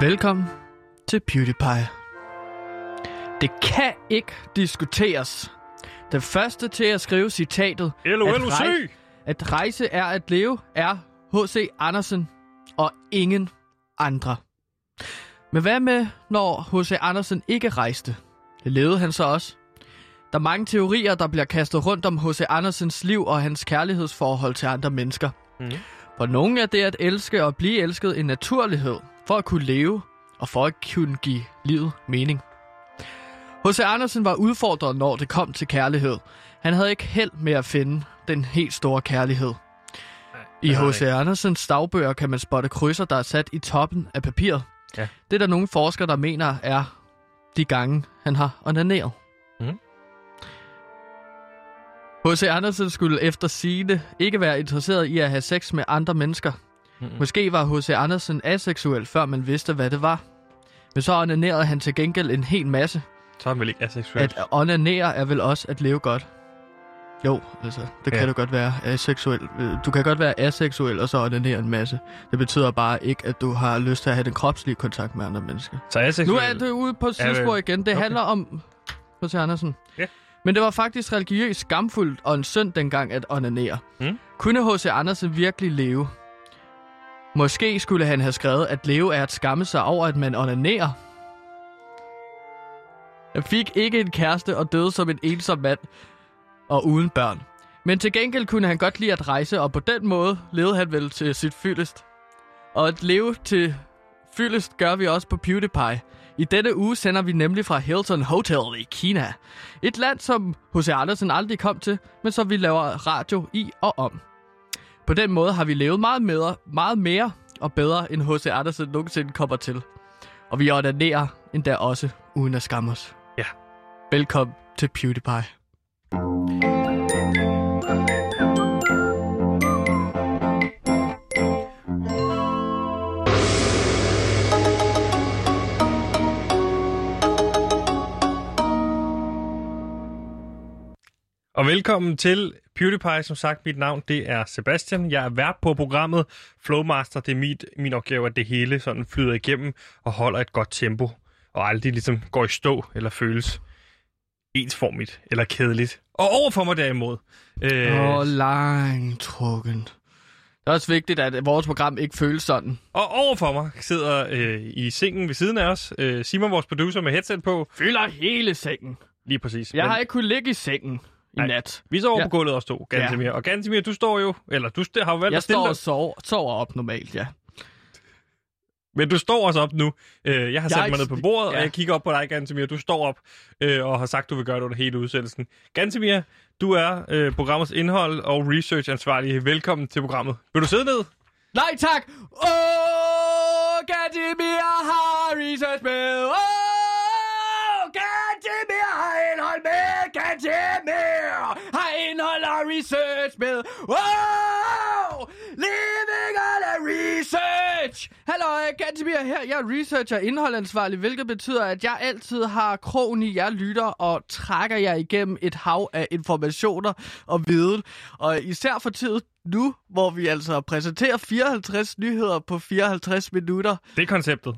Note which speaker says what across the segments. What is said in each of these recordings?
Speaker 1: Velkommen til PewDiePie. Det kan ikke diskuteres. Den første til at skrive citatet, at, rej- at rejse er at leve, er H.C. Andersen og ingen andre. Men hvad med, når H.C. Andersen ikke rejste? Det levede han så også. Der er mange teorier, der bliver kastet rundt om H.C. Andersens liv og hans kærlighedsforhold til andre mennesker.
Speaker 2: Mhm.
Speaker 1: For nogle er det at elske og blive elsket en naturlighed for at kunne leve og for at kunne give livet mening. H.C. Andersen var udfordret, når det kom til kærlighed. Han havde ikke held med at finde den helt store kærlighed. I H.C. Andersens dagbøger kan man spotte krydser, der er sat i toppen af papiret.
Speaker 2: Ja.
Speaker 1: Det er der nogle forskere, der mener er de gange, han har onaneret.
Speaker 2: Mhm.
Speaker 1: H.C. Andersen skulle efter sigende ikke være interesseret i at have sex med andre mennesker.
Speaker 2: Mhm.
Speaker 1: Måske var H.C. Andersen aseksuel, før man vidste, hvad det var. Men så onanerede han til gengæld en hel masse.
Speaker 2: Så er han vel ikke aseksuel.
Speaker 1: At onanere er vel også at leve godt. Jo, altså, det
Speaker 2: Ja.
Speaker 1: kan du godt være aseksuel. Øh, Du kan godt være aseksuel og så onanere en masse. Det betyder bare ikke, at du har lyst til at have den kropslige kontakt med andre mennesker.
Speaker 2: Så aseksuel.
Speaker 1: Nu er det ude på sidespor igen. Det
Speaker 2: Okay.
Speaker 1: handler om H.C. Andersen.
Speaker 2: Ja.
Speaker 1: Men det var faktisk religiøst skamfuldt og en synd dengang at onanere.
Speaker 2: Mm.
Speaker 1: Kunne H.C. Andersen virkelig leve? Måske skulle han have skrevet, at leve er at skamme sig over, at man onanerer. Han fik ikke en kæreste og døde som en ensom mand og uden børn. Men til gengæld kunne han godt lide at rejse, og på den måde levede han vel til sit fyldest. Og at leve til fyldest gør vi også på PewDiePie. I denne uge sender vi nemlig fra Hilton Hotel i Kina. Et land, som H.C. Andersen aldrig kom til, men som vi laver radio i og om. På den måde har vi levet meget mere, meget mere og bedre, end H.C. Andersen nogensinde kommer til. Og vi ordinerer endda også, uden at skamme os.
Speaker 2: Ja.
Speaker 1: Velkommen til PewDiePie.
Speaker 2: Og velkommen til PewDiePie. Som sagt, mit navn det er Sebastian. Jeg er vært på programmet Flowmaster. Det er mit, min opgave, at det hele sådan flyder igennem og holder et godt tempo. Og aldrig ligesom går i stå eller føles ensformigt eller kedeligt. Og overfor mig derimod. Øh,
Speaker 1: Åh, oh, langtrukken. Det er også vigtigt, at vores program ikke føles sådan.
Speaker 2: Og overfor mig sidder øh, i sengen ved siden af os øh, Simon, vores producer, med headset på.
Speaker 1: Fylder hele sengen.
Speaker 2: Lige præcis.
Speaker 1: Jeg
Speaker 2: Men
Speaker 1: har ikke kunnet ligge i sengen i
Speaker 2: Nej.
Speaker 1: nat.
Speaker 2: Vi sover
Speaker 1: Ja.
Speaker 2: på gulvet også to, Gantemir. Ja. Og Gantemir, du står jo, eller du har jo valgt
Speaker 1: Jeg
Speaker 2: at stille
Speaker 1: står
Speaker 2: dig,
Speaker 1: og sover, sover op normalt, ja.
Speaker 2: men du står også op nu. Øh, jeg har
Speaker 1: Jeg
Speaker 2: sat
Speaker 1: er
Speaker 2: mig ned på bordet,
Speaker 1: ja.
Speaker 2: og jeg kigger op på dig, Gantemir. Du står op øh, og har sagt, du vil gøre det under hele udsendelsen. Gantemir, du er øh, programmets indhold og research-ansvarlig. Velkommen til programmet. Vil du sidde ned?
Speaker 1: Nej tak! Åh, Gantimir har research med! Åh, research med! Wow! Living on a research! Hallo, Gantimir her. Jeg er researcher indholdansvarlig, hvilket betyder, at jeg altid har krogen i jer lytter og trækker jer igennem et hav af informationer og viden. Og især for tiden nu, hvor vi altså præsenterer 54 nyheder på 54 minutter.
Speaker 2: Det er konceptet.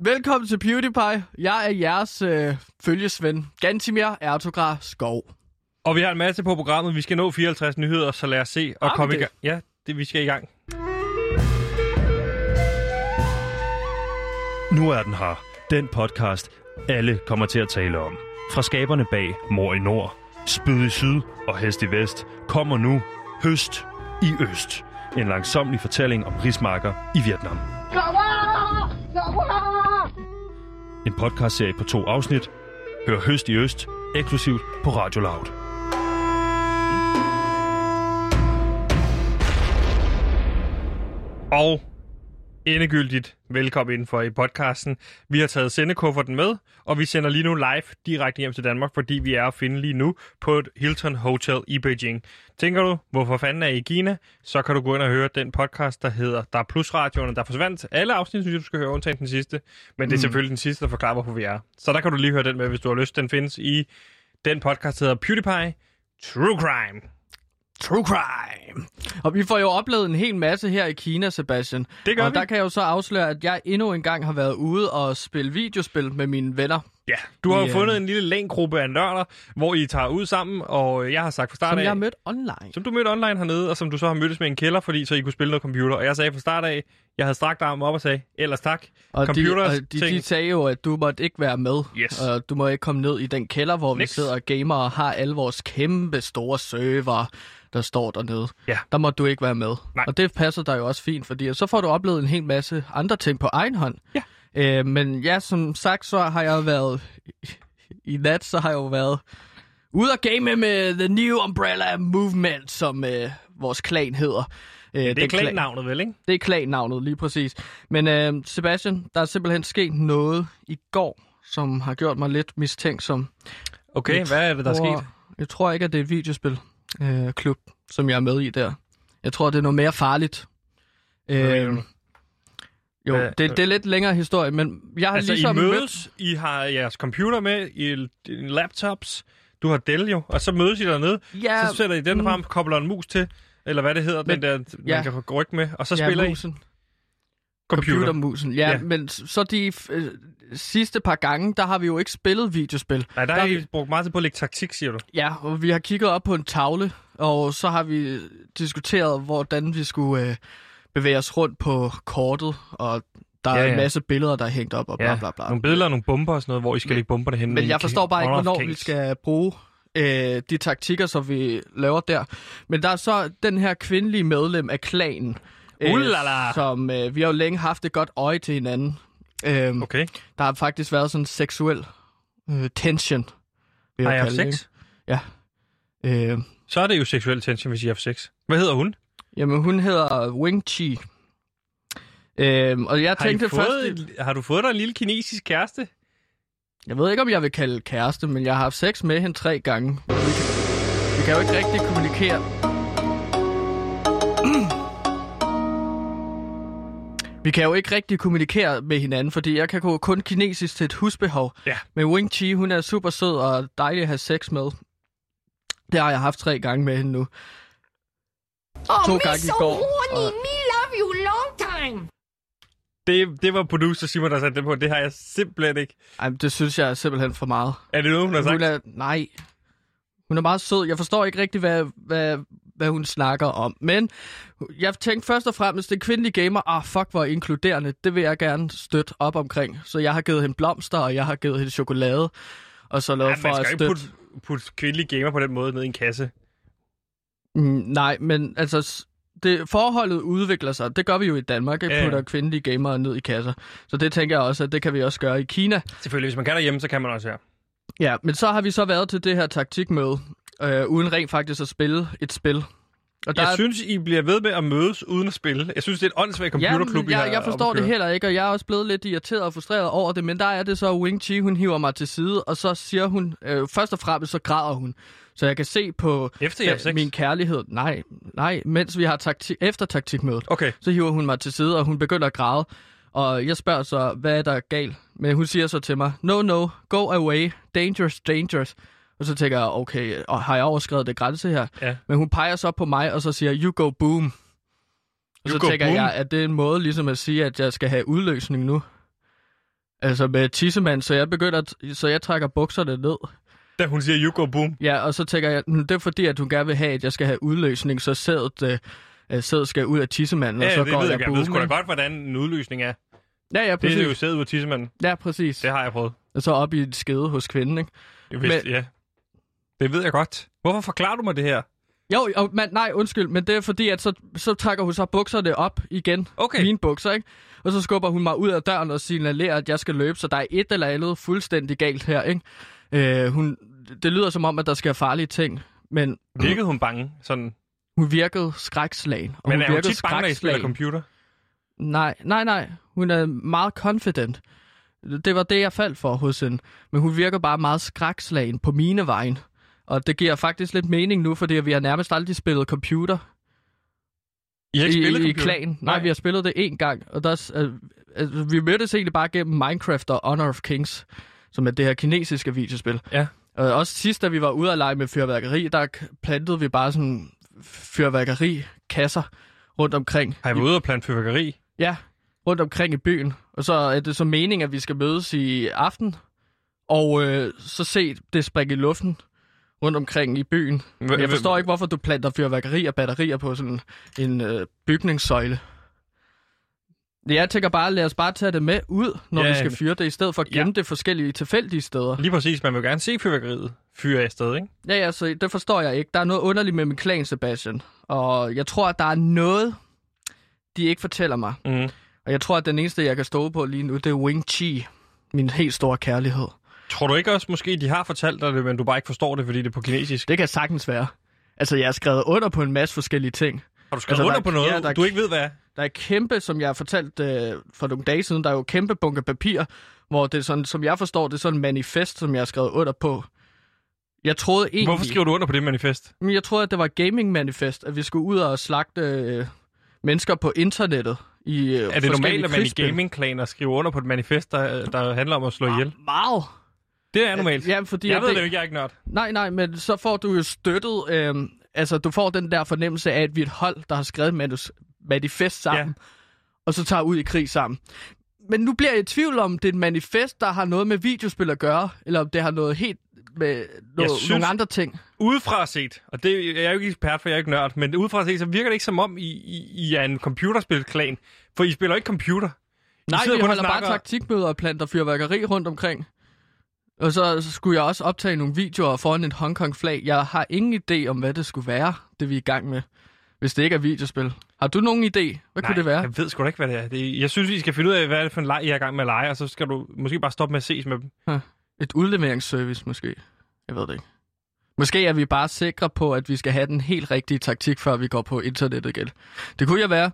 Speaker 1: Velkommen til PewDiePie. Jeg er jeres øh, følgesven, Gantimir Ertogra Skov.
Speaker 2: Og vi har en masse på programmet. Vi skal nå 54 nyheder, så lad os se og komme i
Speaker 1: det?
Speaker 2: gang. Ja, det, vi skal i gang.
Speaker 3: Nu er den her. Den podcast, alle kommer til at tale om. Fra skaberne bag Mor i Nord, Spyd i Syd og Hest i Vest kommer nu Høst i Øst. En langsomlig fortælling om rismarker i Vietnam. En podcastserie på to afsnit. Hør Høst i Øst eksklusivt på Radio Loud.
Speaker 2: Og endegyldigt velkommen indenfor i podcasten. Vi har taget sendekufferten med, og vi sender lige nu live direkte hjem til Danmark, fordi vi er at finde lige nu på et Hilton Hotel i Beijing. Tænker du, hvorfor fanden er I i Kina? Så kan du gå ind og høre den podcast, der hedder Der er Plus Radioen, der forsvandt. Alle afsnit, synes jeg, du skal høre, undtagen den sidste. Men det er
Speaker 1: Mm.
Speaker 2: selvfølgelig den sidste, der forklarer, hvorfor vi er. Så der kan du lige høre den med, hvis du har lyst. Den findes i den podcast, der hedder PewDiePie True Crime.
Speaker 1: True crime. Og vi får jo oplevet en hel masse her i Kina, Sebastian.
Speaker 2: Det gør
Speaker 1: og
Speaker 2: vi.
Speaker 1: der kan jeg jo så afsløre, at jeg endnu en gang har været ude og spille videospil med mine venner.
Speaker 2: Ja, du har jo
Speaker 1: Ja.
Speaker 2: fundet en lille længruppe af nørder, hvor I tager ud sammen, og jeg har sagt fra start
Speaker 1: Som
Speaker 2: af...
Speaker 1: jeg har mødt online.
Speaker 2: Som du mødte online hernede, og som du så har mødtes med en kælder, fordi så I kunne spille noget computer. Og jeg sagde fra start af, jeg havde strakt armen op og sagde, ellers tak.
Speaker 1: Og, de,
Speaker 2: Computers
Speaker 1: og de,
Speaker 2: ting.
Speaker 1: de sagde jo, at du måtte ikke være med.
Speaker 2: Yes.
Speaker 1: Og du må ikke komme ned i den kælder, hvor
Speaker 2: Niks.
Speaker 1: vi sidder og gamer og har alle vores kæmpe store server, der står dernede.
Speaker 2: Ja.
Speaker 1: Der må du ikke være med.
Speaker 2: Nej.
Speaker 1: Og det passer dig jo også fint, fordi så får du oplevet en hel masse andre ting på egen hånd.
Speaker 2: Ja.
Speaker 1: Øh, men ja, som sagt, så har jeg været... I nat, så har jeg jo været ude og game med The New Umbrella Movement, som øh, vores klan hedder. Øh,
Speaker 2: Det er klan-navnet, vel, ikke?
Speaker 1: det er klan-navnet, lige præcis. Men øh, Sebastian, der er simpelthen sket noget i går, som har gjort mig lidt mistænksom.
Speaker 2: Okay,
Speaker 1: Jeg
Speaker 2: hvad er det, der er sket?
Speaker 1: Jeg tror ikke, at det er et videospil øh, klub, som jeg er med i der. Jeg tror, det er noget mere farligt. Øh, jo, det, det er lidt længere historie, men jeg har
Speaker 2: Altså,
Speaker 1: ligesom
Speaker 2: I mødes, I har jeres computer med, I laptops, du har Dell jo, og så mødes I dernede.
Speaker 1: Ja,
Speaker 2: så sætter I den
Speaker 1: mm,
Speaker 2: frem, kobler en mus til, eller hvad det hedder,
Speaker 1: Men-
Speaker 2: den der, man
Speaker 1: ja.
Speaker 2: kan ryg med, og så
Speaker 1: ja,
Speaker 2: spiller I
Speaker 1: musen.
Speaker 2: computer.
Speaker 1: Computermusen. Ja,
Speaker 2: Ja.
Speaker 1: men så de øh, sidste par gange, der har vi jo ikke spillet videospil.
Speaker 2: Nej, der
Speaker 1: Der
Speaker 2: har
Speaker 1: er
Speaker 2: I brugt meget tid på at lægge taktik, siger du.
Speaker 1: Ja, og vi har kigget op på en tavle, og så har vi diskuteret, hvordan vi skulle øh, bevæge os rundt på kortet, og der
Speaker 2: Ja,
Speaker 1: er
Speaker 2: ja.
Speaker 1: en masse billeder, der er hængt op, og bla bla bla.
Speaker 2: Nogle billeder og nogle bomber og sådan noget, hvor I skal
Speaker 1: Men-
Speaker 2: lægge bomberne hen.
Speaker 1: Men jeg forstår bare ikke, hvornår vi
Speaker 2: Kings.
Speaker 1: skal bruge øh, de taktikker, som vi laver der. Men der er så den her kvindelige medlem af klanen,
Speaker 2: Ullala.
Speaker 1: som øh, vi har jo længe haft et godt øje til hinanden. Øh,
Speaker 2: Okay.
Speaker 1: Der har faktisk været sådan en seksuel øh, tension. vil
Speaker 2: Har jeg haft sex?
Speaker 1: ikke? Øh,
Speaker 2: Så er det jo seksuel tension, hvis I har haft sex. Hvad hedder hun?
Speaker 1: Jamen, hun hedder Wing Chi. Øhm, og jeg
Speaker 2: Har,
Speaker 1: tænkte
Speaker 2: fået
Speaker 1: først...
Speaker 2: et, har du fået dig en lille kinesisk kæreste?
Speaker 1: Jeg ved ikke, om jeg vil kalde kæreste, men jeg har haft sex med hende tre gange. Vi kan, vi kan jo ikke rigtig kommunikere. Vi kan jo ikke rigtig kommunikere med hinanden, fordi jeg kan gå kun kinesisk til et husbehov.
Speaker 2: Ja.
Speaker 1: Men Wing Chi, hun er super sød og dejlig at have sex med. Det har jeg haft tre gange med hende nu.
Speaker 4: Oh,
Speaker 1: To gange i
Speaker 4: so
Speaker 1: går,
Speaker 4: horny.
Speaker 1: og-
Speaker 4: Me love you long time.
Speaker 2: Det, det var producer Simon, der satte det på. Det har jeg simpelthen ikke.
Speaker 1: Ej, det synes jeg er simpelthen for meget.
Speaker 2: Er det noget, hun har sagt?
Speaker 1: Hun er, nej. Hun er meget sød. Jeg forstår ikke rigtig, hvad, hvad, hvad hun snakker om. Men jeg tænkte først og fremmest, det kvindelige gamer, ah fuck, hvor inkluderende. Det vil jeg gerne støtte op omkring. Så jeg har givet hende blomster, og jeg har givet hende chokolade. Og så noget
Speaker 2: Ja,
Speaker 1: for
Speaker 2: man
Speaker 1: at
Speaker 2: skal jo
Speaker 1: støtte...
Speaker 2: ikke putte, putte kvindelige gamer på den måde ned i en kasse.
Speaker 1: Mm, nej, men altså... Det, forholdet udvikler sig. Det gør vi jo i Danmark. Jeg
Speaker 2: Ja, ja.
Speaker 1: putter kvindelige gamere ned i kasser. Så det tænker jeg også, at det kan vi også gøre i Kina.
Speaker 2: Selvfølgelig, hvis man kan derhjemme, så kan man også her.
Speaker 1: Ja, men så har vi så været til det her taktikmøde, øh, uden rent faktisk at spille et spil. Og
Speaker 2: Jeg synes, I bliver ved med at mødes uden at spille. Jeg synes, det er et åndssvagt computerklub, I
Speaker 1: ja,
Speaker 2: har
Speaker 1: jeg, jeg forstår det heller ikke, og jeg er også blevet lidt irriteret og frustreret over det, men der er det så, at Wing Chi, hun hiver mig til side, og så siger hun, øh, først og fremmest så græder hun. Så jeg kan se på
Speaker 2: Efter sex?
Speaker 1: min kærlighed. Nej, nej, mens vi har taktik, efter taktikmødet,
Speaker 2: Okay.
Speaker 1: så hiver hun mig til side, og hun begynder at græde. Og jeg spørger så, hvad er der galt? Men hun siger så til mig, no, no, go away, dangerous, dangerous. Og så tænker jeg, okay, og har jeg overskrevet det grænse her?
Speaker 2: Ja.
Speaker 1: Men hun peger så på mig, og så siger, you go boom. Og
Speaker 2: You
Speaker 1: så tænker
Speaker 2: boom?
Speaker 1: jeg, at det er en måde ligesom at sige, at jeg skal have udløsning nu. Altså med tissemand, så jeg begynder, at, så jeg trækker bukserne ned.
Speaker 2: Da hun siger, you go boom.
Speaker 1: Ja, og så tænker jeg, "Hmm, det er fordi, at hun gerne vil have, at jeg skal have udløsning, så sædet, øh, øh, sædet skal ud af tissemanden,
Speaker 2: Ja,
Speaker 1: og så
Speaker 2: det
Speaker 1: går
Speaker 2: ved
Speaker 1: jeg
Speaker 2: jeg, jeg
Speaker 1: boom.
Speaker 2: ved sgu da godt, hvordan en udløsning er.
Speaker 1: Ja, ja,
Speaker 2: Det er jo
Speaker 1: præcis.
Speaker 2: sædet ud af tissemanden.
Speaker 1: Ja, præcis.
Speaker 2: Det har jeg prøvet.
Speaker 1: Og så op i et skede hos kvinden, ikke?
Speaker 2: Jeg vidste,
Speaker 1: Men-
Speaker 2: ja. Det ved jeg godt. Hvorfor forklarer du mig det her?
Speaker 1: Jo, jo man, nej, undskyld, men det er fordi, at så, så trækker hun så bukserne op igen.
Speaker 2: Okay.
Speaker 1: Mine bukser, ikke? Og så skubber hun mig ud af døren og signalerer, at jeg skal løbe, så der er et eller andet fuldstændig galt her, ikke? Øh, hun, det lyder som om, at der sker farlige ting, men
Speaker 2: Virkede hun bange? Sådan.
Speaker 1: hun virkede skrækslagen. Og
Speaker 2: Men
Speaker 1: hun
Speaker 2: er hun
Speaker 1: virkede
Speaker 2: tit bange, når I spiller computer?
Speaker 1: Nej, nej, nej. Hun er meget confident. Det var det, jeg faldt for hos hende. Men hun virker bare meget skrækslagen på mine vejen. Og det giver faktisk lidt mening nu, fordi vi har nærmest aldrig spillet computer
Speaker 2: I har ikke
Speaker 1: i,
Speaker 2: spillet
Speaker 1: i
Speaker 2: computer?
Speaker 1: klan. Nej, vi har spillet det én gang. Og der, er- øh, altså, vi mødtes egentlig bare gennem Minecraft og Honor of Kings, som er det her kinesiske videospil.
Speaker 2: Ja.
Speaker 1: Og også sidst, da vi var ude at lege med fyrværkeri, der plantede vi bare sådan fyrværkerikasser rundt omkring.
Speaker 2: Har I været ude og plante fyrværkeri?
Speaker 1: Ja, rundt omkring i byen. Og så er det så meningen, at vi skal mødes i aften, og øh, så se det springe i luften rundt omkring i byen. Jeg forstår ikke, hvorfor du planter fyrværkeri og batterier på sådan en øh, bygningssøjle. Jeg tænker bare, lad os bare tage det med ud, når
Speaker 2: Ja,
Speaker 1: vi skal fyre det, i stedet for at
Speaker 2: Ja.
Speaker 1: gemme det forskellige tilfældige steder.
Speaker 2: Lige præcis, man vil gerne se fyrværkeriet fyre afsted, ikke?
Speaker 1: Ja, ja, så det forstår jeg ikke. Der er noget underligt med min klan, Sebastian. Og jeg tror, at der er noget, de ikke fortæller mig.
Speaker 2: Mm.
Speaker 1: Og jeg tror, at den eneste, jeg kan stå på lige nu, det er Wing Chi. Min helt store kærlighed.
Speaker 2: Tror du ikke også, måske de har fortalt dig det, men du bare ikke forstår det, fordi det er på kinesisk?
Speaker 1: Det kan sagtens være. Altså, jeg har skrevet under på en masse forskellige ting.
Speaker 2: Har du skrevet
Speaker 1: Altså,
Speaker 2: under
Speaker 1: der-
Speaker 2: på noget,
Speaker 1: ja, der-
Speaker 2: du ikke ved, hvad er?
Speaker 1: Der er kæmpe, som jeg har fortalt øh, for nogle dage siden, der er jo kæmpe bunke papir, hvor det er sådan, som jeg forstår, det er sådan en manifest, som jeg har skrevet under på. Jeg troede egentlig...
Speaker 2: Hvorfor skriver du under på det manifest?
Speaker 1: Jeg troede, at det var gaming-manifest, at vi skulle ud og slagte øh, mennesker på internettet. I, øh,
Speaker 2: Er det normalt, at man i gaming-klaner skriver under på et manifest, der, der handler om at slå ihjel?
Speaker 1: Meget.
Speaker 2: Det er normalt.
Speaker 1: Ja, fordi
Speaker 2: jeg ved det jo ikke, jeg er ikke nørd.
Speaker 1: Nej, nej, men så får du jo støttet... Øh, altså, du får den der fornemmelse af, at vi er et hold, der har skrevet manus, manifest sammen, ja. og så tager ud i krig sammen. Men nu bliver jeg i tvivl om, det er et manifest, der har noget med videospil at gøre, eller om det har noget helt med noget,
Speaker 2: synes-
Speaker 1: nogle andre ting.
Speaker 2: Udefra set, og det jeg er jo ikke ekspert, for jeg er ikke nørd, men udefra set, så virker det ikke som om, I, I, I er en computerspilklan. For I spiller ikke computer. I
Speaker 1: Nej, vi holder bare taktikmøder og planter fyrværkeri rundt omkring. Og så, skulle jeg også optage nogle videoer foran et Hongkong-flag. Jeg har ingen idé om, hvad det skulle være, det vi er i gang med, hvis det ikke er videospil. Har du nogen idé? Hvad
Speaker 2: Nej,
Speaker 1: kunne det være?
Speaker 2: jeg ved sgu da ikke, hvad det er. Det, jeg synes, I skal finde ud af, hvad er det for en leg, I er i gang med at lege, og så skal du måske bare stoppe med at ses med dem.
Speaker 1: Et udleveringsservice måske? Jeg ved det ikke. Måske er vi bare sikre på, at vi skal have den helt rigtige taktik, før vi går på internettet igen. Det kunne jeg være.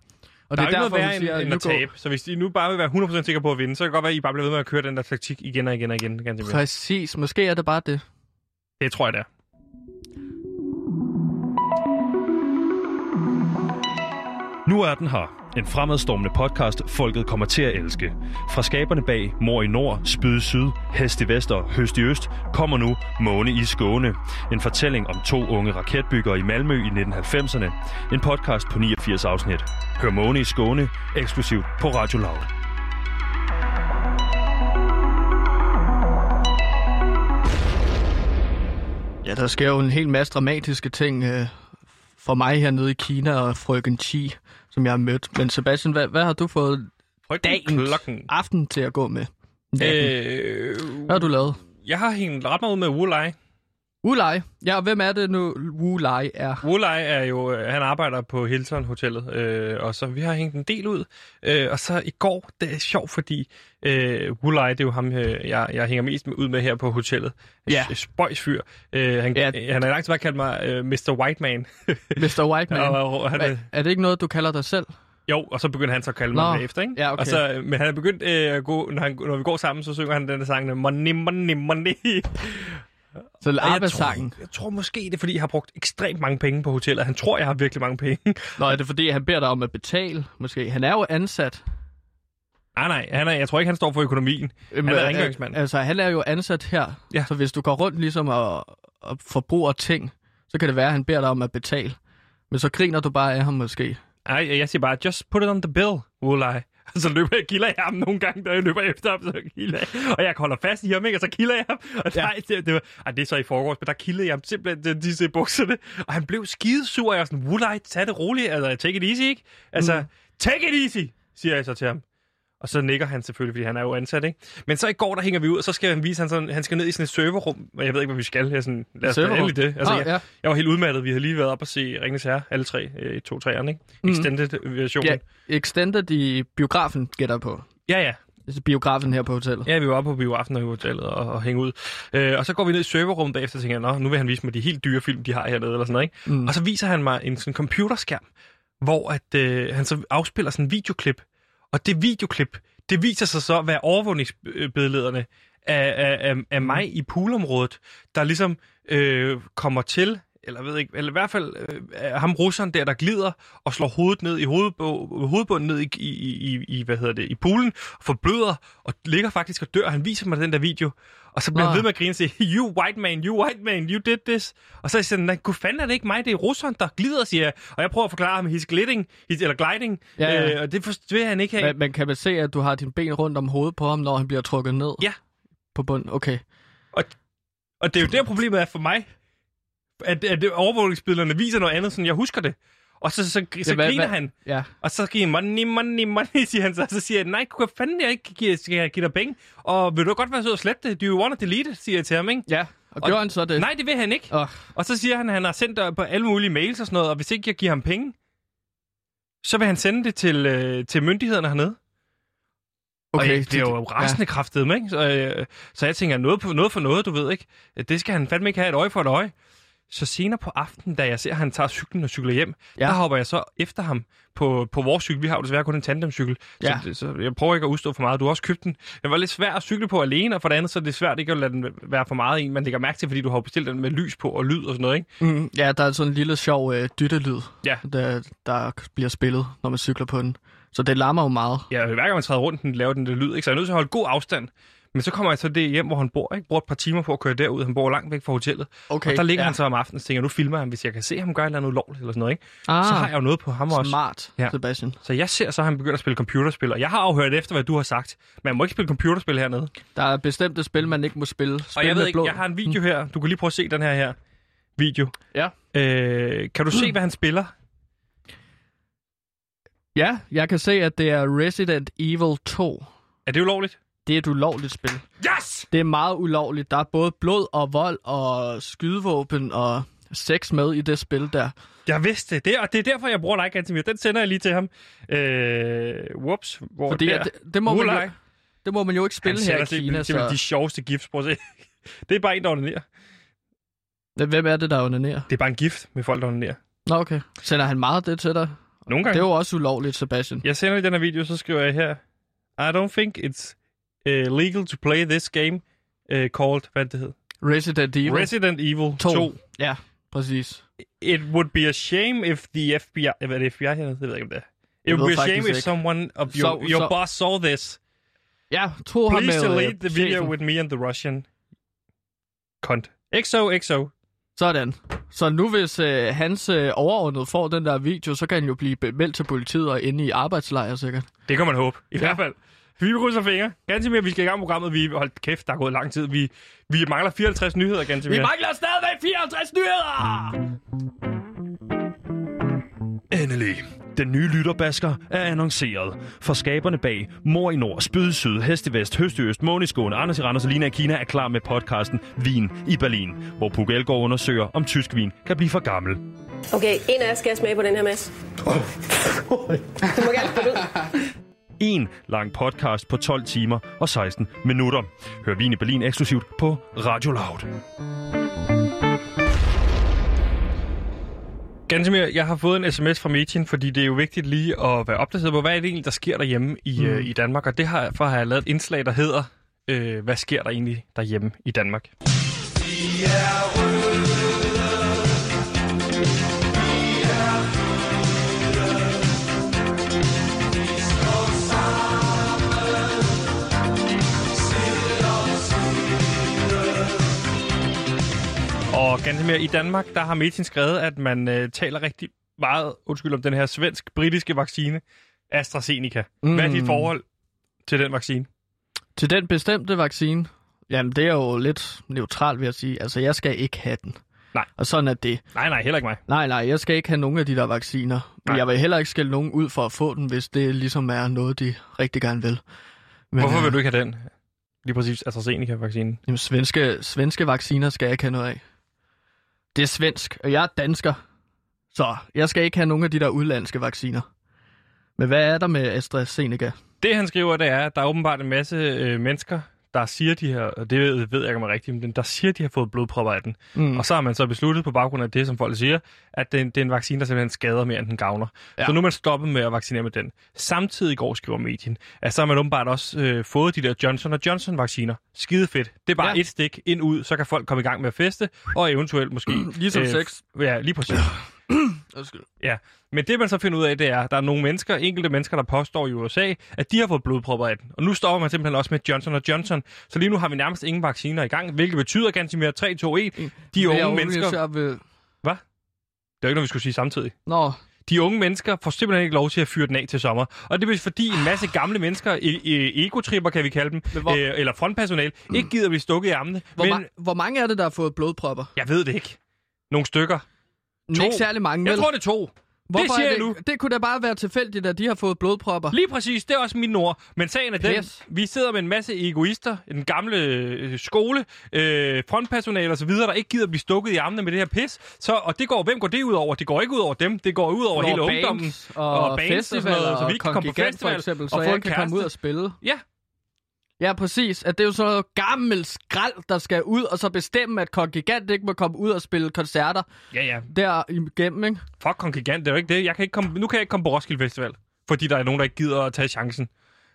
Speaker 1: Og
Speaker 2: Der er
Speaker 1: det er
Speaker 2: ikke
Speaker 1: derfor,
Speaker 2: noget værre
Speaker 1: siger,
Speaker 2: end, end at tabe. Så hvis I nu bare vil være 100% sikre på at vinde, så kan det godt være, at I bare bliver ved med at køre den der taktik igen og igen og igen. Ganske.
Speaker 1: Præcis. Måske er det bare det.
Speaker 2: Det tror jeg, det er.
Speaker 3: Nu er den her. En fremadstormende podcast, folket kommer til at elske. Fra skaberne bag Mor i Nord, Spyd i Syd, Hest i Vest og Høst i Øst, kommer nu Måne i Skåne. En fortælling om to unge raketbyggere i Malmø i 1990'erne. En podcast på 89 afsnit. Hør Måne i Skåne eksklusivt på Radio Loud.
Speaker 1: Ja, der sker jo en hel masse dramatiske ting øh, for mig hernede i Kina og frøken Chi, som jeg har mødt. Men Sebastian, hvad, hvad har du fået
Speaker 2: Frygten
Speaker 1: dagens
Speaker 2: klokken.
Speaker 1: aften til at gå med? Natten.
Speaker 2: Øh,
Speaker 1: Hvad har du lavet?
Speaker 2: jeg har hængt ret meget ud med Wulai.
Speaker 1: Wulai. Ja, og hvem er det nu, Wulai er?
Speaker 2: Wulai er jo, øh, han arbejder på Hilton Hotellet, øh, og så vi har hængt en del ud. Øh, og så i går, det er sjovt, fordi øh, Wulai, det er jo ham, øh, jeg, jeg hænger mest med, ud med her på hotellet.
Speaker 1: Ja.
Speaker 2: S- Spøjsfyr. Øh, han,
Speaker 1: Ja.
Speaker 2: han har i lang tid bare kaldt mig øh, Mr. White Man.
Speaker 1: Mr. White Man.
Speaker 2: og, og han, er,
Speaker 1: Er, det ikke noget, du kalder dig selv?
Speaker 2: jo, og så begyndte han så at kalde mig efter, ikke?
Speaker 1: Ja, okay.
Speaker 2: Og så, men han er begyndt øh, at gå, når, han, når vi går sammen, så synger han den der sang, money, money, money.
Speaker 1: Så
Speaker 2: Og jeg jeg tror måske, det er, fordi jeg har brugt ekstremt mange penge på hotellet. Han tror, jeg har virkelig mange penge.
Speaker 1: Nå, er det fordi, han beder dig om at betale? Måske. Han er jo ansat.
Speaker 2: nej, nej, han er, jeg tror ikke, han står for økonomien.
Speaker 1: Øhm,
Speaker 2: Han er
Speaker 1: øh,
Speaker 2: rengøringsmand.
Speaker 1: Altså, han er jo ansat her.
Speaker 2: Ja.
Speaker 1: Så hvis du går rundt ligesom og, og forbruger ting, så kan det være, at han beder dig om at betale. Men så griner du bare af ham måske.
Speaker 2: Nej, jeg siger bare, just put it on the bill, will I? Og så løber jeg kilder jeg ham nogle gange, da jeg løber efter ham, så kilder jeg. Og jeg holder fast i ham, ikke? Og så kilder jeg ham. Og ja. nej, det, det, var, ej, det er så i forgårs, men der kildede jeg ham simpelthen de- disse bukserne. Og han blev skidesur, og jeg var sådan, will I, tag det roligt. Altså, take it easy, ikke? Altså, mm. take it easy, siger jeg så til ham. Og så nikker han selvfølgelig, fordi han er jo ansat, ikke? Men så i går, der hænger vi ud, og så skal han vise, han, sådan, han skal ned i sådan et serverrum, og jeg ved ikke, hvad vi skal. Jeg sådan, lad os endelig det. Altså,
Speaker 1: Ah,
Speaker 2: jeg,
Speaker 1: ja.
Speaker 2: jeg, var helt udmattet. Vi havde lige været op og se Ringens Herre, alle tre, øh, i to træerne, ikke?
Speaker 1: Mm.
Speaker 2: Extended version.
Speaker 1: Ja, extended i biografen, gætter jeg på.
Speaker 2: ja, ja.
Speaker 1: Altså biografen her på hotellet.
Speaker 2: Ja, vi var oppe på biografen og i hotellet og, og hænge ud. Øh, og så går vi ned i serverrummet bagefter og tænker, Nå, nu vil han vise mig de helt dyre film, de har hernede, eller sådan noget, ikke?
Speaker 1: Mm.
Speaker 2: Og så viser han mig en sådan computerskærm, hvor at, øh, han så afspiller sådan en videoklip. Og det videoklip, det viser sig så at være overvågningsbillederne af, af, af, af mig i poolområdet, der ligesom øh, kommer til, eller ved ikke, eller i hvert fald øh, ham russeren der, der glider og slår hovedet ned i hovedbo- hovedbunden ned i, i, i, i, hvad hedder det, i poolen, forbløder og ligger faktisk og dør. Han viser mig den der video, og så bliver han ved med at grine og sige, you white man, you white man, you did this. Og så er jeg sådan, nej, gud fanden er det ikke mig, det er russeren, der glider, siger jeg. Og jeg prøver at forklare ham, he's gliding, he's, eller gliding,
Speaker 1: Ja, ja.
Speaker 2: Øh, og det forstår han ikke have.
Speaker 1: Men, men kan man se, at du har dine ben rundt om hovedet på ham, når han bliver trukket ned?
Speaker 2: Ja.
Speaker 1: På bunden, okay.
Speaker 2: Og det er jo der, problemet er for mig, at, at overvågningsbillederne viser noget andet, sådan jeg husker det. Og så, så, så, så
Speaker 1: Ja, hvad-
Speaker 2: griner
Speaker 1: hvad-
Speaker 2: han,
Speaker 1: Ja.
Speaker 2: og så giver han money, money, money, siger han så. Og så siger jeg, nej, hvad fanden, jeg ikke give, skal jeg give dig penge? Og vil du godt være sød og slette det? Do you want to delete it, siger jeg til ham, ikke?
Speaker 1: Ja, og,
Speaker 2: Og-
Speaker 1: gjorde han så det?
Speaker 2: Nej, det vil han ikke.
Speaker 1: Åh,
Speaker 2: Og så siger han, at han har sendt dig på alle mulige mails og sådan noget, og hvis ikke jeg giver ham penge, så vil han sende det til, øh, til myndighederne hernede.
Speaker 1: okay.
Speaker 2: og jeg, det er jo rasende ja. kraftet ikke? Så, øh, så jeg tænker, noget, på, noget for noget, du ved ikke. Det skal han fandme ikke have et øje for et øje. Så senere på aftenen, da jeg ser, at han tager cyklen og cykler hjem, ja. Der hopper jeg så efter ham på, på vores cykel. Vi har jo desværre kun en tandemcykel,
Speaker 1: Ja.
Speaker 2: så, så jeg prøver ikke at udstå for meget. Du har også købt den. Den var lidt svær at cykle på alene, og for det andet, så er det svært ikke at lade den være for meget en. Man lægger mærke til, fordi du har bestilt den med lys på og lyd og sådan noget, ikke?
Speaker 1: Mm, ja, der er sådan en lille sjov øh, dyttelyd,
Speaker 2: Ja.
Speaker 1: der, der bliver spillet, når man cykler på den. Så det larmer jo meget.
Speaker 2: Ja, hver gang man træder rundt, den laver den der lyd, ikke? Så jeg er nødt til at holde god afstand. Men så kommer jeg så det hjem, hvor han bor, ikke? Bruger et par timer på at køre derud. Han bor langt væk fra hotellet.
Speaker 1: Okay,
Speaker 2: og der ligger
Speaker 1: ja.
Speaker 2: han så om aftenen og tænker, nu filmer han, hvis jeg kan se ham gøre et eller andet ulovligt eller sådan noget, ikke?
Speaker 1: Ah,
Speaker 2: Så har jeg jo noget på ham også.
Speaker 1: smart,
Speaker 2: Ja.
Speaker 1: Sebastian.
Speaker 2: Så jeg ser så, at han begynder at spille computerspil, og jeg har afhørt efter, hvad du har sagt. Man må ikke spille computerspil hernede.
Speaker 1: Der er bestemte spil, man ikke må spille. Spil
Speaker 2: Og jeg ved ikke,
Speaker 1: blod.
Speaker 2: jeg har en video her. Du kan lige prøve at se den her her video.
Speaker 1: Ja.
Speaker 2: Øh, kan du se, hvad han spiller?
Speaker 1: Ja, jeg kan se, at det er Resident Evil 2.
Speaker 2: Er det ulovligt?
Speaker 1: Det er et ulovligt spil.
Speaker 2: Yes!
Speaker 1: Det er meget ulovligt. Der er både blod og vold og skydevåben og sex med i det spil der.
Speaker 2: Jeg vidste det. det. Og det er derfor, jeg bruger like Antimir. Den sender jeg lige til ham. Øh, whoops. Hvor
Speaker 1: Fordi
Speaker 2: der?
Speaker 1: det, det, må man
Speaker 2: Ulej.
Speaker 1: jo, det må man jo ikke spille her i Kina.
Speaker 2: simpelthen de
Speaker 1: Så...
Speaker 2: sjoveste gifts. Prøv at se. Det er bare en, der onanerer.
Speaker 1: Hvem er det, der onanerer?
Speaker 2: Det er bare en gift med folk, der onanerer.
Speaker 1: Nå, okay. Sender han meget af det til dig?
Speaker 2: Nogle
Speaker 1: Det
Speaker 2: gange.
Speaker 1: er jo også ulovligt, Sebastian.
Speaker 2: Jeg sender lige den her video, så skriver jeg her. I don't think it's uh, legal to play this game uh, called, hvad det hed?
Speaker 1: Resident Evil
Speaker 2: Resident Evil 2.
Speaker 1: 2. Ja, præcis.
Speaker 2: It would be a shame if the FBI... Hvad er det FBI hernede? Det ved jeg ikke, om det er. It would be a shame if someone of your,
Speaker 1: Så-
Speaker 2: your
Speaker 1: så-
Speaker 2: boss saw this.
Speaker 1: Ja, to
Speaker 2: Please
Speaker 1: med
Speaker 2: delete
Speaker 1: øh,
Speaker 2: the video
Speaker 1: chefen.
Speaker 2: with me and the Russian cunt. XO,
Speaker 1: Sådan. Så nu hvis øh, hans øh, overordnede får den der video, så kan han jo blive meldt til politiet og inde i arbejdslejr sikkert.
Speaker 2: Det kan man håbe. I ja. hvert fald. Vi krydser fingre. Ganske mere, vi skal i gang med programmet. Vi holdt kæft, der er gået lang tid. Vi, vi mangler 54 nyheder, ganske
Speaker 1: Vi mangler stadigvæk 54 nyheder!
Speaker 3: Endelig. Den nye lytterbasker er annonceret. For skaberne bag Mor i Nord, Spyd i Syd, Hest i Vest, Høst i Øst, Måne i Skåne, Anders i Randers og Lina i Kina er klar med podcasten Vin i Berlin, hvor Puk Elgård undersøger, om tysk vin kan blive for gammel.
Speaker 5: Okay, en af jer skal smage på den her, Mads. Du må gerne spille ud.
Speaker 3: En lang podcast på 12 timer og 16 minutter. Hør Vin i Berlin eksklusivt på Radio Loud.
Speaker 2: Gansimir, jeg har fået en sms fra Metin, fordi det er jo vigtigt lige at være opdateret på, hvad er det egentlig, der sker derhjemme i, mm. øh, i Danmark. Og det har, for har jeg lavet et indslag, der hedder, øh, hvad sker der egentlig derhjemme i Danmark? Og Gansimir, i Danmark, der har Metin skrevet, at man øh, taler rigtig meget, undskyld, om den her svensk-britiske vaccine, AstraZeneca. Mm. Hvad er dit
Speaker 1: Mm.
Speaker 2: forhold til den vaccine?
Speaker 1: Til den bestemte vaccine, jamen det er jo lidt neutralt, vil jeg sige. Altså, jeg skal ikke have den.
Speaker 2: Nej.
Speaker 1: Og sådan er det.
Speaker 2: Nej, nej, heller ikke mig.
Speaker 1: Nej, nej, jeg skal ikke have nogen af de der vacciner. Men
Speaker 2: Nej.
Speaker 1: jeg vil heller ikke skælde nogen ud for at få den, hvis det ligesom er noget, de rigtig gerne vil. Men,
Speaker 2: Hvorfor
Speaker 1: øh,
Speaker 2: vil du ikke have den? Lige præcis AstraZeneca-vaccinen.
Speaker 1: Jamen, svenske, svenske vacciner skal jeg ikke have noget af. Det er svensk, og jeg er dansker. Så jeg skal ikke have nogen af de der udlandske vacciner. Men hvad er der med AstraZeneca?
Speaker 2: Det, han skriver, det er, at der er åbenbart en masse øh, mennesker, der siger de her, og det ved, jeg ikke om er rigtigt, men der siger, de har fået blodpropper af den.
Speaker 1: Mm.
Speaker 2: Og så har man så besluttet på baggrund af det, som folk siger, at det, det er en vaccine, der simpelthen skader mere, end den gavner. Ja. Så nu er man stoppet med at vaccinere med den. Samtidig i går skriver medien, at så har man åbenbart også øh, fået de der Johnson Johnson-vacciner. Skide fedt. Det er bare ja. Et stik ind ud, så kan folk komme i gang med at feste, og eventuelt måske...
Speaker 1: Ligesom sex.
Speaker 2: Ja, lige præcis.
Speaker 1: Undskyld.
Speaker 2: Ja, men det man så finder ud af, det er, at der er nogle mennesker, enkelte mennesker, der påstår i USA, at de har fået blodpropper af den. Og nu stopper man simpelthen også med Johnson Johnson. Så lige nu har vi nærmest ingen vacciner i gang, hvilket betyder ganske mere 3, 2, 1. De unge mennesker...
Speaker 1: Så vil...
Speaker 2: Det er jo ikke noget, vi skulle sige samtidig.
Speaker 1: Nå,
Speaker 2: De unge mennesker får simpelthen ikke lov til at fyre den af til sommer. Og det er fordi en masse gamle mennesker, egotripper kan vi kalde dem,
Speaker 1: Men hvor-
Speaker 2: øh, eller frontpersonale, ikke gider blive stukket i armene.
Speaker 1: hvor,
Speaker 2: Men
Speaker 1: ma- hvor mange er det, der har fået blodpropper?
Speaker 2: jeg ved det ikke. Nogle stykker. To.
Speaker 1: Ikke særlig mange,
Speaker 2: Jeg
Speaker 1: vel?
Speaker 2: tror, det er to.
Speaker 1: Hvorfor
Speaker 2: siger
Speaker 1: er
Speaker 2: jeg
Speaker 1: det,
Speaker 2: nu.
Speaker 1: Det kunne da bare være tilfældigt, at de har fået blodpropper.
Speaker 2: Lige præcis, det er også mine ord. Men sagen er den,
Speaker 1: Pis.
Speaker 2: vi sidder med en masse egoister, den gamle øh, skole, øh, frontpersonale og så videre, der ikke gider blive stukket i armene med det her pis. Så, og det går, hvem går det ud over? Det går ikke ud over dem, det går ud over hele
Speaker 1: Når
Speaker 2: ungdommen.
Speaker 1: og,
Speaker 2: og bands og sådan noget, så vi
Speaker 1: og
Speaker 2: kan komme på festival
Speaker 1: for eksempel,
Speaker 2: og
Speaker 1: så
Speaker 2: få
Speaker 1: jeg
Speaker 2: en
Speaker 1: kan komme ud
Speaker 2: kæreste.
Speaker 1: og spille.
Speaker 2: Ja,
Speaker 1: Ja, præcis. At det er jo sådan noget gammelt skrald, der skal ud og så bestemme, at Kongigant ikke må komme ud og spille koncerter
Speaker 2: ja, ja.
Speaker 1: der igennem, ikke?
Speaker 2: Fuck Kongigant, det er jo ikke det. Jeg kan ikke komme, nu kan jeg ikke komme på Roskilde Festival, fordi der er nogen, der ikke gider at tage chancen.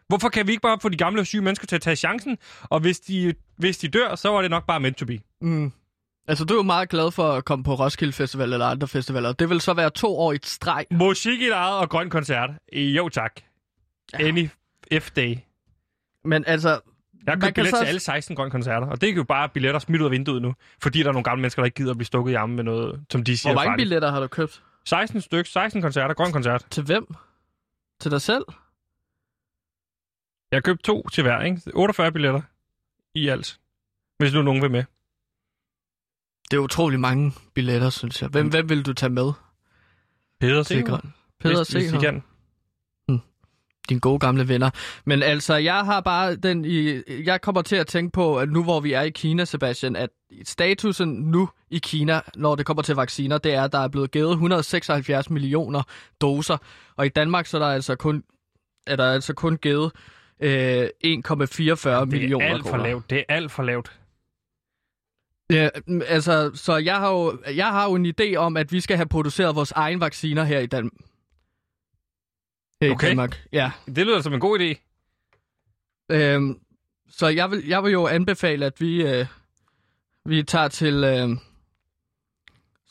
Speaker 2: Hvorfor kan vi ikke bare få de gamle og syge mennesker til at tage chancen? Og hvis de, hvis de dør, så var det nok bare meant to be.
Speaker 1: Mm. Altså, du er jo meget glad for at komme på Roskilde Festival eller andre festivaler. Det vil så være to år i et streg.
Speaker 2: Musik i et eget og grøn koncert. Jo tak.
Speaker 1: Ja.
Speaker 2: Any F-day.
Speaker 1: Men altså,
Speaker 2: Jeg har købt
Speaker 1: kan
Speaker 2: billet
Speaker 1: så-
Speaker 2: til alle 16 grønne koncerter, og det er jo bare billetter smidt ud af vinduet nu. Fordi der er nogle gamle mennesker, der ikke gider at blive stukket i armen med noget, som de siger
Speaker 1: hvor mange
Speaker 2: farligt.
Speaker 1: billetter har du købt?
Speaker 2: 16 stykker, 16 koncerter, grøn koncert.
Speaker 1: Til hvem? Til dig selv?
Speaker 2: Jeg har købt to til hver, ikke? 48 billetter i alt. Hvis nu nogen vil med.
Speaker 1: Det er utrolig mange billetter, synes jeg. Hvem, hvem vil du tage med?
Speaker 2: Peder
Speaker 1: Til
Speaker 2: Segaard.
Speaker 1: grøn? Peder
Speaker 2: hvis, hvis de
Speaker 1: Segaard.
Speaker 2: kan.
Speaker 1: Dine gode gamle venner. Men altså, jeg har bare den i... Jeg kommer til at tænke på, at nu hvor vi er i Kina, Sebastian, at statusen nu i Kina, når det kommer til vacciner, det er, at der er blevet givet 176 millioner doser. Og i Danmark, så er der altså kun, er der altså kun givet øh, 1,44
Speaker 2: Det
Speaker 1: millioner
Speaker 2: er alt for lavt. Det er alt for lavt.
Speaker 1: Ja, mm, altså, så jeg har, jo, jeg har jo en idé om, at vi skal have produceret vores egen vacciner her i, Dan- her
Speaker 2: Okay.
Speaker 1: i Danmark. Ja.
Speaker 2: Det lyder som en god idé.
Speaker 1: Øhm, så jeg vil, jeg vil jo anbefale, at vi, øh, vi tager til... Øh,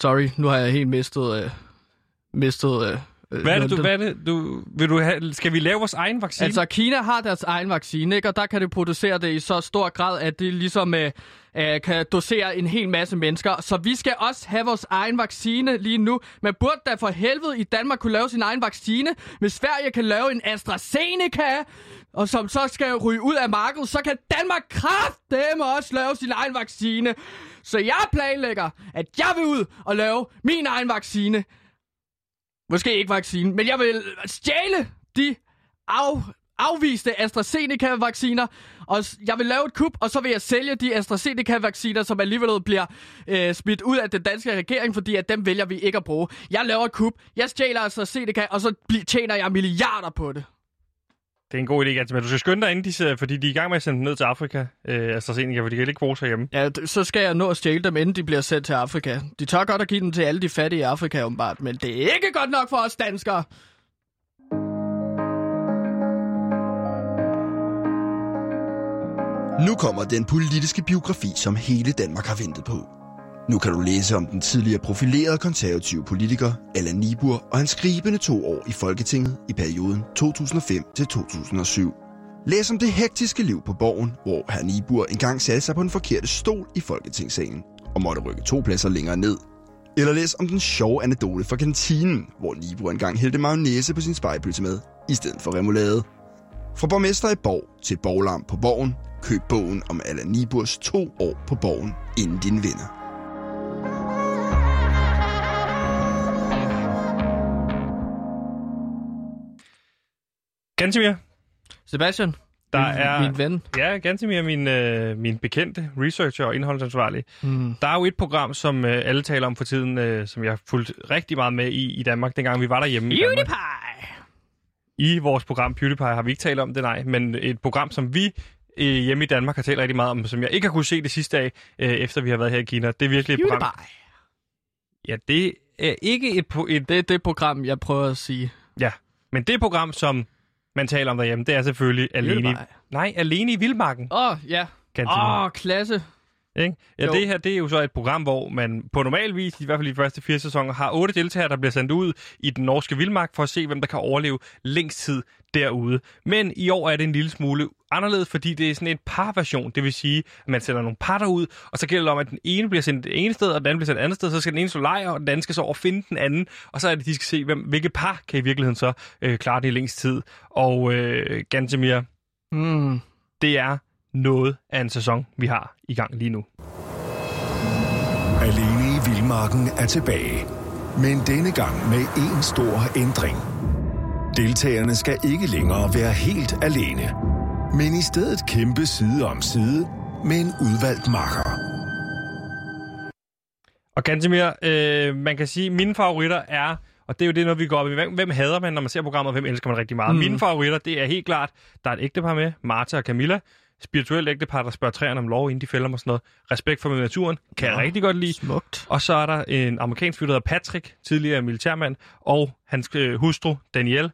Speaker 1: sorry, nu har jeg helt mistet... Øh, mistet øh,
Speaker 2: Hvad er det, du, hvad er det, du, vil du have, skal vi lave vores egen vaccine?
Speaker 1: Altså, Kina har deres egen vaccine, ikke? og der kan det producere det i så stor grad, at det ligesom øh, øh, kan dosere en hel masse mennesker. Så vi skal også have vores egen vaccine lige nu. Man burde da for helvede i Danmark kunne lave sin egen vaccine. Hvis Sverige kan lave en AstraZeneca, og som så skal ryge ud af markedet, så kan Danmark kraftedeme også lave sin egen vaccine. Så jeg planlægger, at jeg vil ud og lave min egen vaccine. Måske ikke vaccine, men jeg vil stjæle de af, afviste AstraZeneca-vacciner, og jeg vil lave et kup, og så vil jeg sælge de AstraZeneca-vacciner, som alligevel bliver øh, smidt ud af den danske regering, fordi at dem vælger vi ikke at bruge. Jeg laver et kup, jeg stjæler AstraZeneca, og så tjener jeg milliarder på det.
Speaker 2: Det er en god idé, Gantemir. Men du skal skynde dig, inden de, fordi de er i gang med at sende dem ned til Afrika, øh, AstraZeneca, for de kan ikke bruge sig hjemme.
Speaker 1: Ja, d- så skal jeg nå at stjæle dem, inden de bliver sendt til Afrika. De tør godt at give dem til alle de fattige i Afrika, åbenbart, men det er ikke godt nok for os danskere.
Speaker 6: Nu kommer den politiske biografi, som hele Danmark har ventet på. Nu kan du læse om den tidligere profilerede konservative politiker Allan Nibur og hans skribende to år i Folketinget i perioden 2005 til 2007. Læs om det hektiske liv på borgen, hvor herr Nibur engang satte sig på den forkerte stol i Folketingssalen og måtte rykke to pladser længere ned. Eller læs om den sjove anekdote fra kantinen, hvor Nibur engang hældte mayonnaise på sin spejpølse med, i stedet for remoulade. Fra borgmester i Borg til borglarm på Borgen, køb bogen om Allan Niburs to år på Borgen, inden din vinder.
Speaker 2: Gantemir,
Speaker 1: Sebastian,
Speaker 2: der
Speaker 1: min,
Speaker 2: er...
Speaker 1: min ven.
Speaker 2: Ja, Gantemir, min, øh, min bekendte researcher og indholdsansvarlig.
Speaker 1: Mm.
Speaker 2: Der er jo et program, som øh, alle taler om for tiden, øh, som jeg har fulgt rigtig meget med i i Danmark, dengang vi var derhjemme i Danmark.
Speaker 1: PewDiePie!
Speaker 2: I vores program PewDiePie har vi ikke talt om det, nej, men et program, som vi øh, hjemme i Danmark har talt rigtig meget om, som jeg ikke har kunne se det sidste af, øh, efter vi har været her i Kina. Det er virkelig et program.
Speaker 1: PewDiePie.
Speaker 2: Ja, det er ikke et, et...
Speaker 1: Det er det program, jeg prøver at sige.
Speaker 2: Ja, men det program, som man taler om derhjemme, det er selvfølgelig alene i... Nej, alene i Vildmarken.
Speaker 1: Åh, oh, ja. Åh, oh, klasse.
Speaker 2: Ikke? Ja,
Speaker 1: Jo.
Speaker 2: det her det er jo så et program, hvor man på normal vis, i hvert fald i de første fire sæsoner, har otte deltagere, der bliver sendt ud i den norske vildmark for at se, hvem der kan overleve længst tid derude. Men i år er det en lille smule anderledes, fordi det er sådan en parversion. Det vil sige, at man sender nogle par derud, og så gælder det om, at den ene bliver sendt det ene sted, og den anden bliver sendt et andet sted. Så skal den ene slå lejr, og den anden skal så over finde den anden. Og så er det, de skal se, hvem, hvilke par kan i virkeligheden så øh, klare det i længst tid. Og øh, Gantemir,
Speaker 1: Mm.
Speaker 2: det er noget af en sæson, vi har i gang lige nu.
Speaker 7: Alene i Vildmarken er tilbage. Men denne gang med en stor ændring. Deltagerne skal ikke længere være helt alene. Men i stedet kæmpe side om side med en udvalgt makker.
Speaker 2: Og Gantemir, øh, man kan sige, at mine favoritter er, og det er jo det, når vi går op i, hvem, hvem hader man, når man ser programmet, og hvem elsker man rigtig meget. Mm. Mine favoritter, det er helt klart, der er et ægtepar med, Martha og Camilla. Spirituelt ægtepar, der spørger træerne om lov, inden de fælder mig sådan noget. Respekt for naturen, kan jeg rigtig godt lide.
Speaker 1: Smukt.
Speaker 2: Og så er der en amerikansk fyr, der hedder Patrick, tidligere militærmand, og hans øh, hustru, Danielle,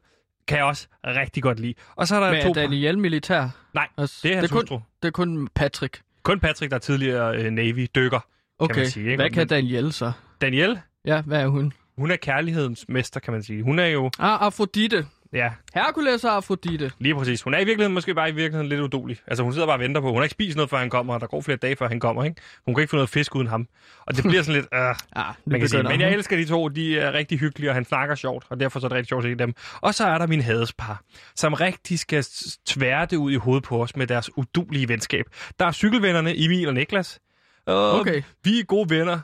Speaker 2: kan jeg også rigtig godt lide. Og så er der
Speaker 1: Men
Speaker 2: to...
Speaker 1: er Daniel militær?
Speaker 2: Nej,
Speaker 1: Altså,
Speaker 2: det er hans
Speaker 1: kun,
Speaker 2: hustru.
Speaker 1: Det er kun Patrick.
Speaker 2: Kun Patrick, der er tidligere øh, Navy-dykker,
Speaker 1: Okay,
Speaker 2: kan man sige. Ikke?
Speaker 1: hvad kan
Speaker 2: Men
Speaker 1: Daniel så?
Speaker 2: Danielle,
Speaker 1: Ja, hvad er hun?
Speaker 2: hun er kærlighedens mester, kan man sige. Hun er jo...
Speaker 1: Ah, Afrodite.
Speaker 2: Ja,
Speaker 1: Hercules og Afrodite.
Speaker 2: Lige præcis. Hun er i virkeligheden måske bare i virkeligheden lidt udulig. Altså hun sidder bare og venter på. Hun har ikke spist noget, før han kommer, og der går flere dage, før han kommer. Ikke? Hun kan ikke få noget fisk uden ham. Og det bliver sådan lidt... Øh,
Speaker 1: Ah,
Speaker 2: man kan sige. Men jeg elsker de to. De er rigtig hyggelige, og han snakker sjovt. Og derfor så er det rigtig sjovt at se dem. Og så er der min hadespar, som rigtig skal det ud i hovedet på os med deres udulige venskab. Der er cykelvennerne Emil og Niklas. Og
Speaker 1: Okay.
Speaker 2: Vi er gode venner.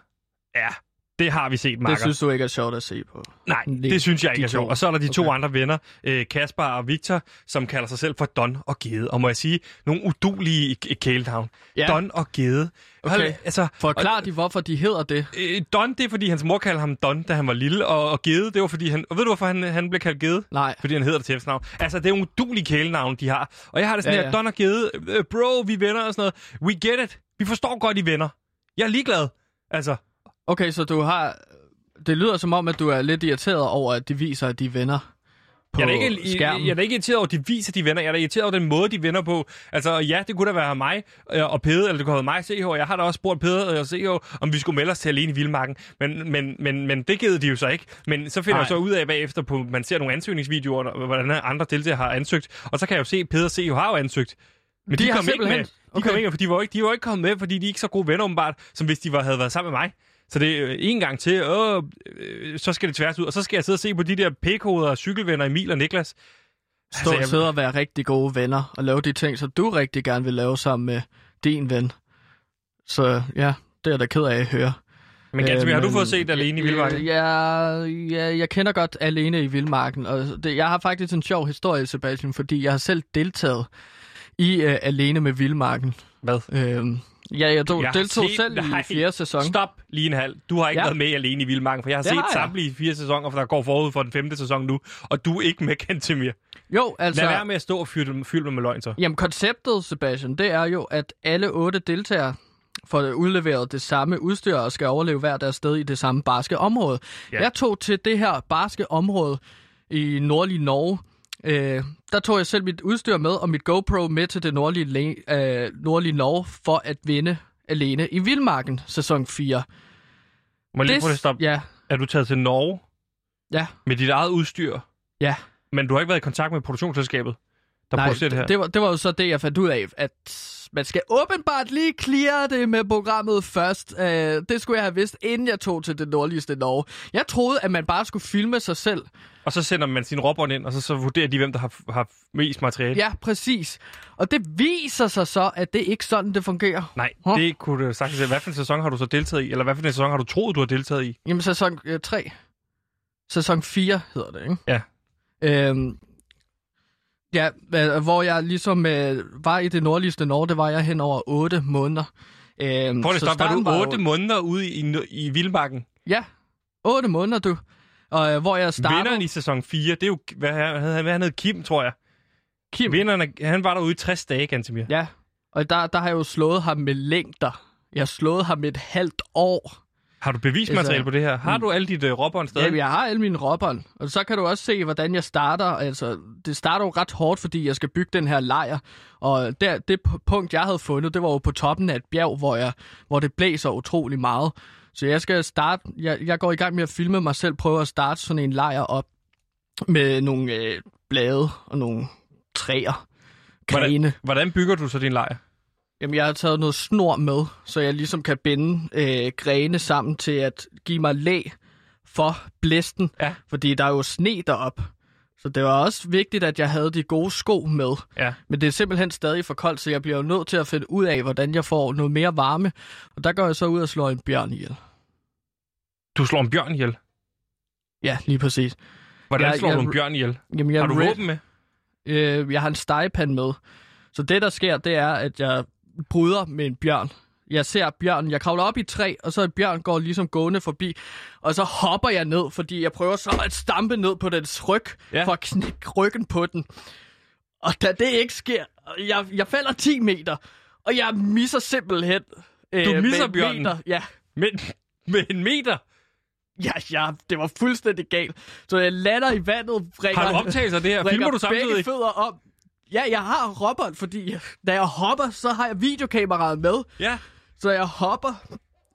Speaker 2: Ja, det har vi set, Marker.
Speaker 1: Det synes du ikke er sjovt at se på.
Speaker 2: Nej, det synes jeg ikke
Speaker 1: de
Speaker 2: er sjovt. Og så er der de to
Speaker 1: Okay.
Speaker 2: andre venner, øh, Kasper og Victor, som kalder sig selv for Don og Gede. Og må jeg sige, nogle udulige i-.
Speaker 1: Ja.
Speaker 2: Don og Gede.
Speaker 1: Okay.
Speaker 2: Hold- Altså,
Speaker 1: Forklar de, hvorfor de hedder det.
Speaker 2: øh, Don, det er fordi, hans mor kaldte ham Don, da han var lille. Og, og Gede, det var fordi, han... Og ved du, hvorfor han, han blev kaldt Gede?
Speaker 1: Nej.
Speaker 2: Fordi han hedder det til efternavn. Altså, det er nogle udulige kælenavn, de har. Og jeg har det sådan
Speaker 1: Ja,
Speaker 2: ja,
Speaker 1: ja.
Speaker 2: her, Don og Gede, øh, bro, vi er venner og sådan noget. We get it. Vi forstår godt, I er venner. Jeg er ligeglad. Altså,
Speaker 1: Okay, så du har... Det lyder som om, at du er lidt irriteret over, at de viser, at de er venner på
Speaker 2: Jeg er, ikke,
Speaker 1: skærmen.
Speaker 2: jeg er ikke irriteret over, at de viser, de venner. Jeg er irriteret over den måde, de venner på. Altså, ja, det kunne da være mig øh, og Pede, eller det kunne have været mig og CH. Jeg har da også spurgt Pede og CH, om vi skulle melde os til alene i Vildmarken. Men, men, men, men det givet de jo så ikke. Men så finder
Speaker 1: Nej.
Speaker 2: jeg så ud af bagefter, på, man ser nogle ansøgningsvideoer, hvordan andre deltagere har ansøgt. Og så kan jeg jo se, at Pede og CH har jo ansøgt. Men de,
Speaker 1: De
Speaker 2: kom ikke med. De, kom
Speaker 1: okay.
Speaker 2: ikke, med, for de, var ikke, de var ikke kommet med, fordi de er ikke så gode venner åbenbart, som hvis de var, havde været sammen med mig. Så det er øh, en gang til, åh, øh, så skal det tværs ud. Og så skal jeg sidde og se på de der og cykelvenner, Emil og Niklas.
Speaker 1: Stå
Speaker 2: Altså, jeg-
Speaker 1: og sidde og være rigtig gode venner og lave de ting, som du rigtig gerne vil lave sammen med din ven. Så ja, det er jeg da ked af at høre.
Speaker 2: Men Gansby,
Speaker 1: Øh,
Speaker 2: har du
Speaker 1: men-
Speaker 2: fået set Alene i Vildmarken?
Speaker 1: Ja, ja, jeg kender godt Alene i Vildmarken, og det, jeg har faktisk en sjov historie, Sebastian, fordi jeg har selv deltaget i uh, Alene med Vildmarken.
Speaker 2: Hvad?
Speaker 1: Øhm, ja, jeg tog,
Speaker 2: Jeg
Speaker 1: deltog
Speaker 2: set-
Speaker 1: selv
Speaker 2: Nej,
Speaker 1: i fjerde sæson.
Speaker 2: Stop lige en halv. Du har ikke
Speaker 1: Ja.
Speaker 2: været med alene i Vildmarken, for jeg har set
Speaker 1: har jeg.
Speaker 2: samtlige fire sæsoner, for der går forud for den femte sæson nu, og du er ikke med Kantemir.
Speaker 1: Jo, altså...
Speaker 2: Lad være med at stå og fylde, fylde med løgn så.
Speaker 1: Jamen, konceptet, Sebastian, det er jo, at alle otte deltagere får udleveret det samme udstyr og skal overleve hver deres sted i det samme barske område.
Speaker 2: Ja.
Speaker 1: Ja. Jeg tog til det her barske område i nordlige Norge. Øh, der tog jeg selv mit udstyr med og mit GoPro med til det nordlige, øh, nordlige Norge for at vinde alene i Vildmarken sæson 4.
Speaker 2: Må jeg lige prøve at stoppe?
Speaker 1: Ja,
Speaker 2: Er du taget til Norge
Speaker 1: ja,
Speaker 2: med dit eget udstyr,
Speaker 1: ja.
Speaker 2: men du har ikke været i kontakt med produktionsselskabet, der
Speaker 1: Nej,
Speaker 2: producerer det her?
Speaker 1: det var, det var jo så det, jeg fandt ud af, at man skal åbenbart lige clear det med programmet først. Uh, det skulle jeg have vidst, inden jeg tog til det nordligste Norge. Jeg troede, at man bare skulle filme sig selv.
Speaker 2: Og så sender man sin råbånd ind, og så, så vurderer de, hvem der har, har mest materiale.
Speaker 1: Ja, præcis. Og det viser sig så, at det ikke sådan, det fungerer.
Speaker 2: Nej,
Speaker 1: Huh?
Speaker 2: det kunne du sagtens. Hvad for en sæson har du så deltaget i? Eller hvad for en sæson har du troet, du har deltaget i?
Speaker 1: Jamen, sæson 3. Sæson 4 hedder det, ikke?
Speaker 2: Ja.
Speaker 1: Øhm, ja, hvor jeg ligesom øh, var i det nordligste Norge, det var jeg hen over 8 måneder. Øhm,
Speaker 2: Prøv at stoppe. Var du
Speaker 1: jo-
Speaker 2: otte måneder ude i, i Vildmarken?
Speaker 1: Ja, 8 måneder, du. Og øh, hvor jeg startede...
Speaker 2: Vinderen i sæson 4, det er jo, hvad, hvad, hvad han hed, Kim, tror jeg.
Speaker 1: Kim.
Speaker 2: Vinderen, er- han var derude i 60 dage, Gantemir.
Speaker 1: Ja, og der, der har jeg jo slået ham med længder. Jeg har slået ham et halvt år.
Speaker 2: Har du bevismateriale
Speaker 1: Altså,
Speaker 2: på det her? Har du alle dit uh, råbånd stadig?
Speaker 1: Ja, jeg har alle mine råbånd. Og så kan du også se, hvordan jeg starter. Altså, det starter jo ret hårdt, fordi jeg skal bygge den her lejr. Og der, det punkt, jeg havde fundet, det var jo på toppen af et bjerg, hvor, jeg, hvor det blæser utrolig meget. Så jeg skal starte, jeg, jeg går i gang med at filme mig selv, prøve at starte sådan en lejr op med nogle øh, blade og nogle træer, grene.
Speaker 2: Hvordan, hvordan bygger du så din lejr?
Speaker 1: Jamen, jeg har taget noget snor med, så jeg ligesom kan binde øh, grene sammen til at give mig læ for blæsten.
Speaker 2: Ja.
Speaker 1: Fordi der er jo sne derop. Så det var også vigtigt, at jeg havde de gode sko med.
Speaker 2: Ja.
Speaker 1: Men det er simpelthen stadig for koldt, så jeg bliver jo nødt til at finde ud af, hvordan jeg får noget mere varme. Og der går jeg så ud og slår en bjørn ihjel.
Speaker 2: Du slår en bjørn ihjel.
Speaker 1: Ja, lige præcis.
Speaker 2: Hvordan
Speaker 1: Jeg-
Speaker 2: slår
Speaker 1: jeg-
Speaker 2: du en bjørn ihjel?
Speaker 1: Jamen, jeg
Speaker 2: Har du våben med?
Speaker 1: Øh, jeg har en stegepande med. Så det, der sker, det er, at jeg bryder med en bjørn. Jeg ser bjørnen, jeg kravler op i et træ, og så en bjørn går ligesom gående forbi. Og så hopper jeg ned, fordi jeg prøver så at stampe ned på dens ryg,
Speaker 2: Ja.
Speaker 1: for at knække ryggen på den. Og da det ikke sker, jeg, jeg falder 10 meter, og jeg misser simpelthen... Øh,
Speaker 2: Du misser
Speaker 1: en
Speaker 2: bjørnen?
Speaker 1: Meter. Ja,
Speaker 2: Med, med en meter?
Speaker 1: ja, ja, det var fuldstændig galt. Så jeg lander i vandet, brækker,
Speaker 2: Har du optagelser af det her? Filmer du
Speaker 1: begge
Speaker 2: samtidig?
Speaker 1: fødder op. Ja, jeg har robot, fordi da jeg hopper, så har jeg videokameraet med.
Speaker 2: Ja.
Speaker 1: Så jeg hopper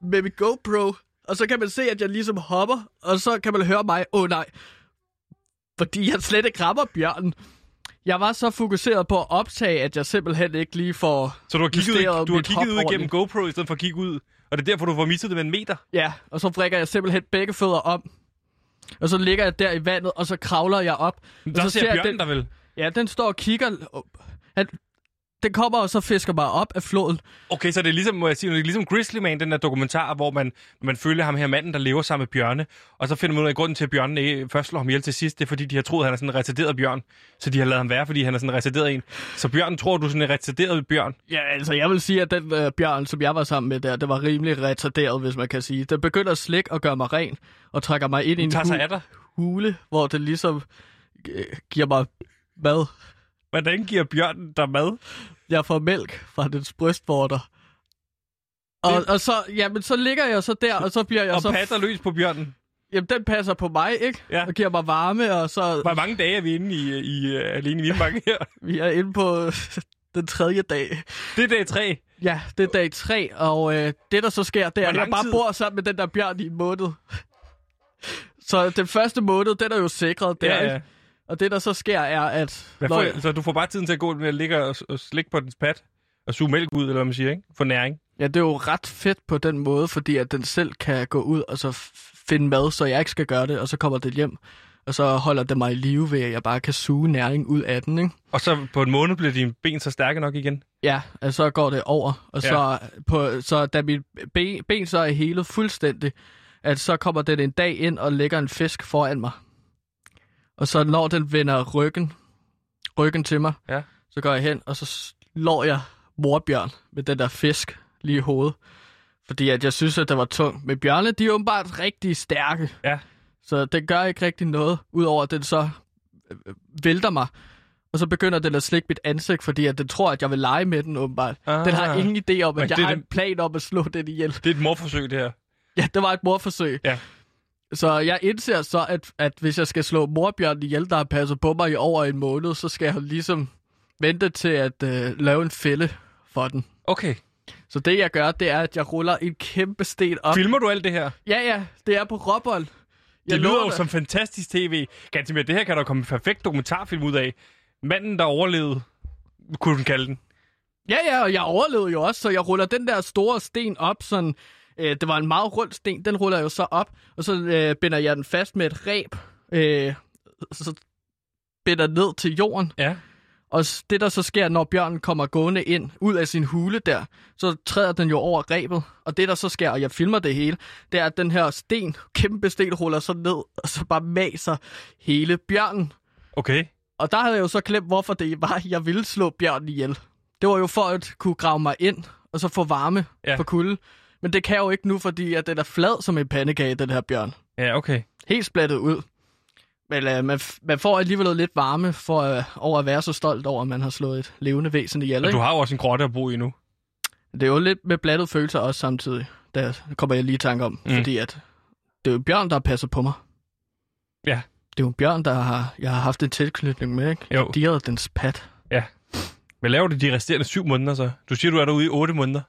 Speaker 1: med mit GoPro, og så kan man se, at jeg ligesom hopper, og så kan man høre mig, åh oh, nej, fordi jeg slet ikke rammer bjørnen. Jeg var så fokuseret på at optage, at jeg simpelthen ikke lige får
Speaker 2: Så du har kigget,
Speaker 1: justeret
Speaker 2: du har kigget ud igennem. GoPro, i stedet for at kigge ud. Og det er derfor, du får misset det med en meter.
Speaker 1: Ja, og så vrikker jeg simpelthen begge fødder om. Og så ligger jeg der i vandet, og så kravler jeg op. og
Speaker 2: Der
Speaker 1: så
Speaker 2: ser
Speaker 1: jeg
Speaker 2: bjørnen
Speaker 1: den,
Speaker 2: der vel.
Speaker 1: Ja, den står og kigger. Han, den kommer og så fisker mig op af floden.
Speaker 2: Okay, så det er ligesom, må jeg sige, det er ligesom Grizzly Man, den der dokumentar, hvor man, man følger ham her manden, der lever sammen med bjørne. Og så finder man ud af, at grunden til, at bjørnene ikke først slår ham ihjel til sidst, det er fordi, de har troet, at han er sådan en retarderet bjørn. Så de har lavet ham være, fordi han er sådan en retarderet en. Så bjørnen tror, du er sådan en retarderet bjørn.
Speaker 1: Ja, altså jeg vil sige, at den øh, bjørn, som jeg var sammen med der, det var rimelig retarderet, hvis man kan sige. Den begynder at slikke og gøre mig ren, og trækker mig ind i en hu- hule, hvor den ligesom øh, giver mig mad.
Speaker 2: Hvordan giver bjørnen dig mad?
Speaker 1: Jeg får mælk fra dens brystvorter. Og, og så, jamen, så ligger jeg så der, og så bliver jeg
Speaker 2: Og
Speaker 1: så...
Speaker 2: patter løs på bjørnen.
Speaker 1: Jamen, den passer på mig, ikke?
Speaker 2: Ja.
Speaker 1: Og giver mig varme, og så...
Speaker 2: Hvor mange dage er vi inde i, i uh, alene i Vildmarken her?
Speaker 1: Vi er inde på den tredje dag.
Speaker 2: Det er dag tre.
Speaker 1: Ja, det er dag tre, og øh, det der så sker, det er, at jeg bare
Speaker 2: tid?
Speaker 1: bor sammen med den der bjørn i en måned. så den første måned, den er jo sikret der,
Speaker 2: Ja,
Speaker 1: ikke? Og det der så sker, er, at...
Speaker 2: Hvad får,
Speaker 1: jeg-
Speaker 2: Så du får bare tiden til at gå med at ligge og, og slikke på dens pat? Og suge mælk ud, eller hvad man siger, ikke? For næring.
Speaker 1: Ja, det er jo ret fedt på den måde, fordi at den selv kan gå ud og så finde mad, så jeg ikke skal gøre det, og så kommer det hjem. Og så holder det mig i live ved, at jeg bare kan suge næring ud af den, ikke?
Speaker 2: Og så på en måned bliver dine ben så stærke nok igen.
Speaker 1: Ja, og så går det over. Og
Speaker 2: Ja.
Speaker 1: så, på, så da mit ben, ben så er helet fuldstændig, at så kommer den en dag ind og lægger en fisk foran mig. Og så når den vender ryggen, ryggen til mig,
Speaker 2: Ja.
Speaker 1: så går jeg hen, og så slår jeg morbjørn med den der fisk lige i hovedet. Fordi at jeg synes, at det var tungt. Men bjørne, de er åbenbart rigtig stærke.
Speaker 2: Ja.
Speaker 1: Så det gør ikke rigtig noget, udover at den så øh, vælter mig. Og så begynder den at slikke mit ansigt, fordi at den tror, at jeg vil lege med den åbenbart.
Speaker 2: Ah.
Speaker 1: Den har ingen idé om, at jeg
Speaker 2: det
Speaker 1: har en plan om at slå den ihjel.
Speaker 2: Det er et morforsøg, det her.
Speaker 1: Ja, det var et morforsøg.
Speaker 2: Ja.
Speaker 1: Så jeg indser så, at, at hvis jeg skal slå morbjørnen ihjel, der har passet på mig i over en måned, så skal jeg ligesom vente til at øh, lave en fælde for den.
Speaker 2: Okay.
Speaker 1: Så det jeg gør, det er, at jeg ruller en kæmpe sten op.
Speaker 2: Filmer du alt det her?
Speaker 1: Ja, ja, det er på råbold.
Speaker 2: Det lyder jo som fantastisk tv. Gantimir, det her kan der komme en perfekt dokumentarfilm ud af. Manden, der overlevede, kunne den kalde den.
Speaker 1: Ja, ja, og jeg overlevede jo også, så jeg ruller den der store sten op, sådan... Øh, det var en meget rund sten, den ruller jeg jo så op, og så øh, binder jeg den fast med et reb, øh, så binder ned til jorden.
Speaker 2: Ja.
Speaker 1: Og det, der så sker, når bjørnen kommer gående ind, ud af sin hule der, så træder den jo over rebet. Og det, der så sker, og jeg filmer det hele, det er, at den her sten, kæmpe sten, ruller så ned, og så bare maser hele bjørnen.
Speaker 2: Okay.
Speaker 1: Og der havde jeg jo så glemt, hvorfor det var, jeg ville slå bjørnen ihjel. Det var jo for at kunne grave mig ind, og så få varme
Speaker 2: Ja.
Speaker 1: for kulde. Men det kan jo ikke nu, fordi at den er flad som en pandekage, den her bjørn.
Speaker 2: Ja, okay.
Speaker 1: Helt splattet ud. Men øh, man, f- man får alligevel lidt varme for øh, over at være så stolt over, at man har slået et levende væsen ihjel.
Speaker 2: Og
Speaker 1: Ikke?
Speaker 2: du har jo også en grotte at bo i nu.
Speaker 1: Det er jo lidt med blandet følelser også samtidig. Der kommer jeg lige i tanke om,
Speaker 2: Mm.
Speaker 1: fordi at det er jo Bjørn, der har passet på mig.
Speaker 2: Ja.
Speaker 1: Det er jo Bjørn, der har, jeg har haft en tilknytning med, ikke?
Speaker 2: Jo.
Speaker 1: Havde dens pat.
Speaker 2: Hvad laver du de resterende syv måneder så? Du siger, du er derude i otte måneder.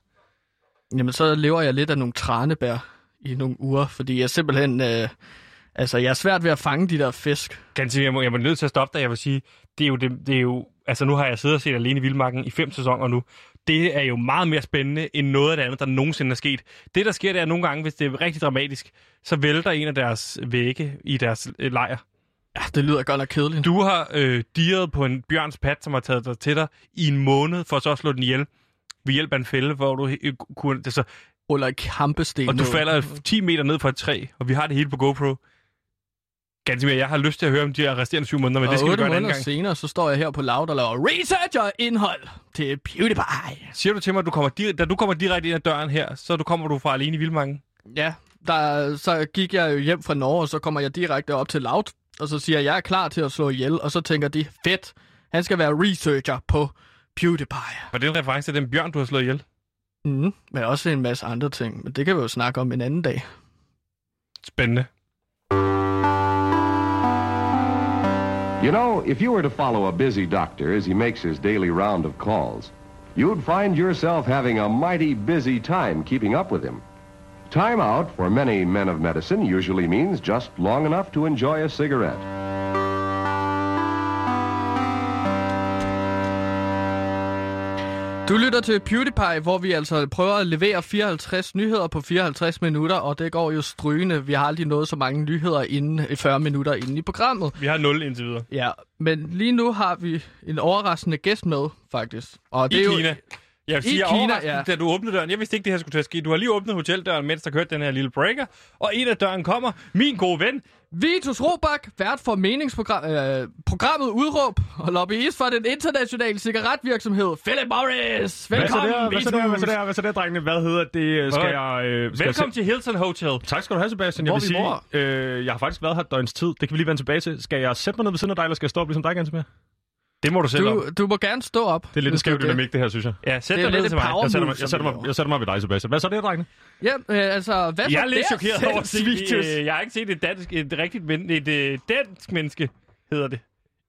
Speaker 1: Jamen, så lever jeg lidt af nogle tranebær i nogle uger, fordi jeg simpelthen... Øh, altså, jeg er svært ved at fange de der fisk.
Speaker 2: Ganske, jeg må, jeg må nødt til at stoppe dig. Jeg vil sige, det er jo, det, det er jo altså nu har jeg siddet og set Alene i Vildmarken i fem sæsoner nu. Det er jo meget mere spændende end noget af det andet, der nogensinde er sket. Det, der sker, det er nogle gange, hvis det er rigtig dramatisk, så vælter en af deres vægge i deres øh, lejr.
Speaker 1: Ja, det lyder godt nok kedeligt.
Speaker 2: Du har øh, dirret på en bjørns pat, som har taget dig til dig i en måned, for så at slå den ihjel ved hjælp af en fælde, hvor du kunne... Det, så,
Speaker 1: Ruller i kampesten.
Speaker 2: og du falder 10 meter ned fra et træ, og vi har det hele på GoPro. Ganske mere, jeg har lyst til at høre om de her resterende syv måneder, men
Speaker 1: og
Speaker 2: det skal vi gøre en anden gang.
Speaker 1: senere, så står jeg her på Loud og laver research og indhold til PewDiePie.
Speaker 2: Siger du til mig, at du kommer dir- da du kommer direkte ind ad døren her, så du kommer du fra alene i Vildmarken?
Speaker 1: Ja, der, så gik jeg jo hjem fra Norge, og så kommer jeg direkte op til Loud, og så siger jeg, jeg er klar til at slå ihjel, og så tænker de, fedt, han skal være researcher på PewDiePie.
Speaker 2: Var det en reference til den bjørn, du har slået ihjel?
Speaker 1: Mm, men også en masse andre ting, men det kan vi jo snakke om en anden dag.
Speaker 2: Spændende.
Speaker 8: You know, if you were to follow a busy doctor as he makes his daily round of calls, you'd find yourself having a mighty busy time keeping up with him. Time out for many men of medicine usually means just long enough to enjoy a cigarette.
Speaker 1: Du lytter til PewDiePie, hvor vi altså prøver at levere 54 nyheder på 54 minutter, og det går jo strygende. Vi har aldrig nået så mange nyheder inden 40 minutter inden i programmet.
Speaker 2: Vi har 0 indtil videre.
Speaker 1: Ja, men lige nu har vi en overraskende gæst med, faktisk. Og
Speaker 2: I Kina. Jeg vil sige,
Speaker 1: I
Speaker 2: jeg
Speaker 1: Kina, ja.
Speaker 2: da du åbnede døren. Jeg vidste ikke, det her skulle til at ske. Du har lige åbnet hoteldøren, mens der kørte den her lille breaker. Og en af døren kommer. Min gode ven.
Speaker 1: Vitus Robak, vært for meningsprogram, øh, programmet Udråb og lobbyist for den internationale cigaretvirksomhed Philip Morris. Velkommen,
Speaker 3: hvad så der, hvad så der, hvad så der, drengene? Hvad hedder det? Skal jeg, øh, skal
Speaker 2: Velkommen til Hilton Hotel.
Speaker 3: jeg... Tak skal du have, Sebastian. Jeg
Speaker 1: Hvor
Speaker 3: vil
Speaker 1: vi
Speaker 3: sige, øh, jeg har faktisk været her et døgns tid. Det kan vi lige vende tilbage til. Skal jeg sætte mig ned ved siden af dig, eller skal jeg stå op ligesom dig, Gansimir?
Speaker 2: Det må du selv om.
Speaker 1: Du, du må gerne stå op.
Speaker 3: Det er lidt en skæv
Speaker 1: du
Speaker 3: dynamik, det her, synes jeg.
Speaker 2: Ja, sæt
Speaker 1: Det
Speaker 2: dig ned
Speaker 1: lidt
Speaker 2: til mig.
Speaker 3: Jeg sætter, mig, jeg, sætter
Speaker 1: vi
Speaker 3: mig, jeg sætter mig ved dig, Sebastian. Hvad så der, drengene?
Speaker 1: Ja, øh, altså, hvad
Speaker 2: Jeg er lidt chokeret over at se,
Speaker 1: Vitus?
Speaker 2: øh, jeg har ikke set et, dansk, et rigtigt men, et øh, dansk menneske, hedder det,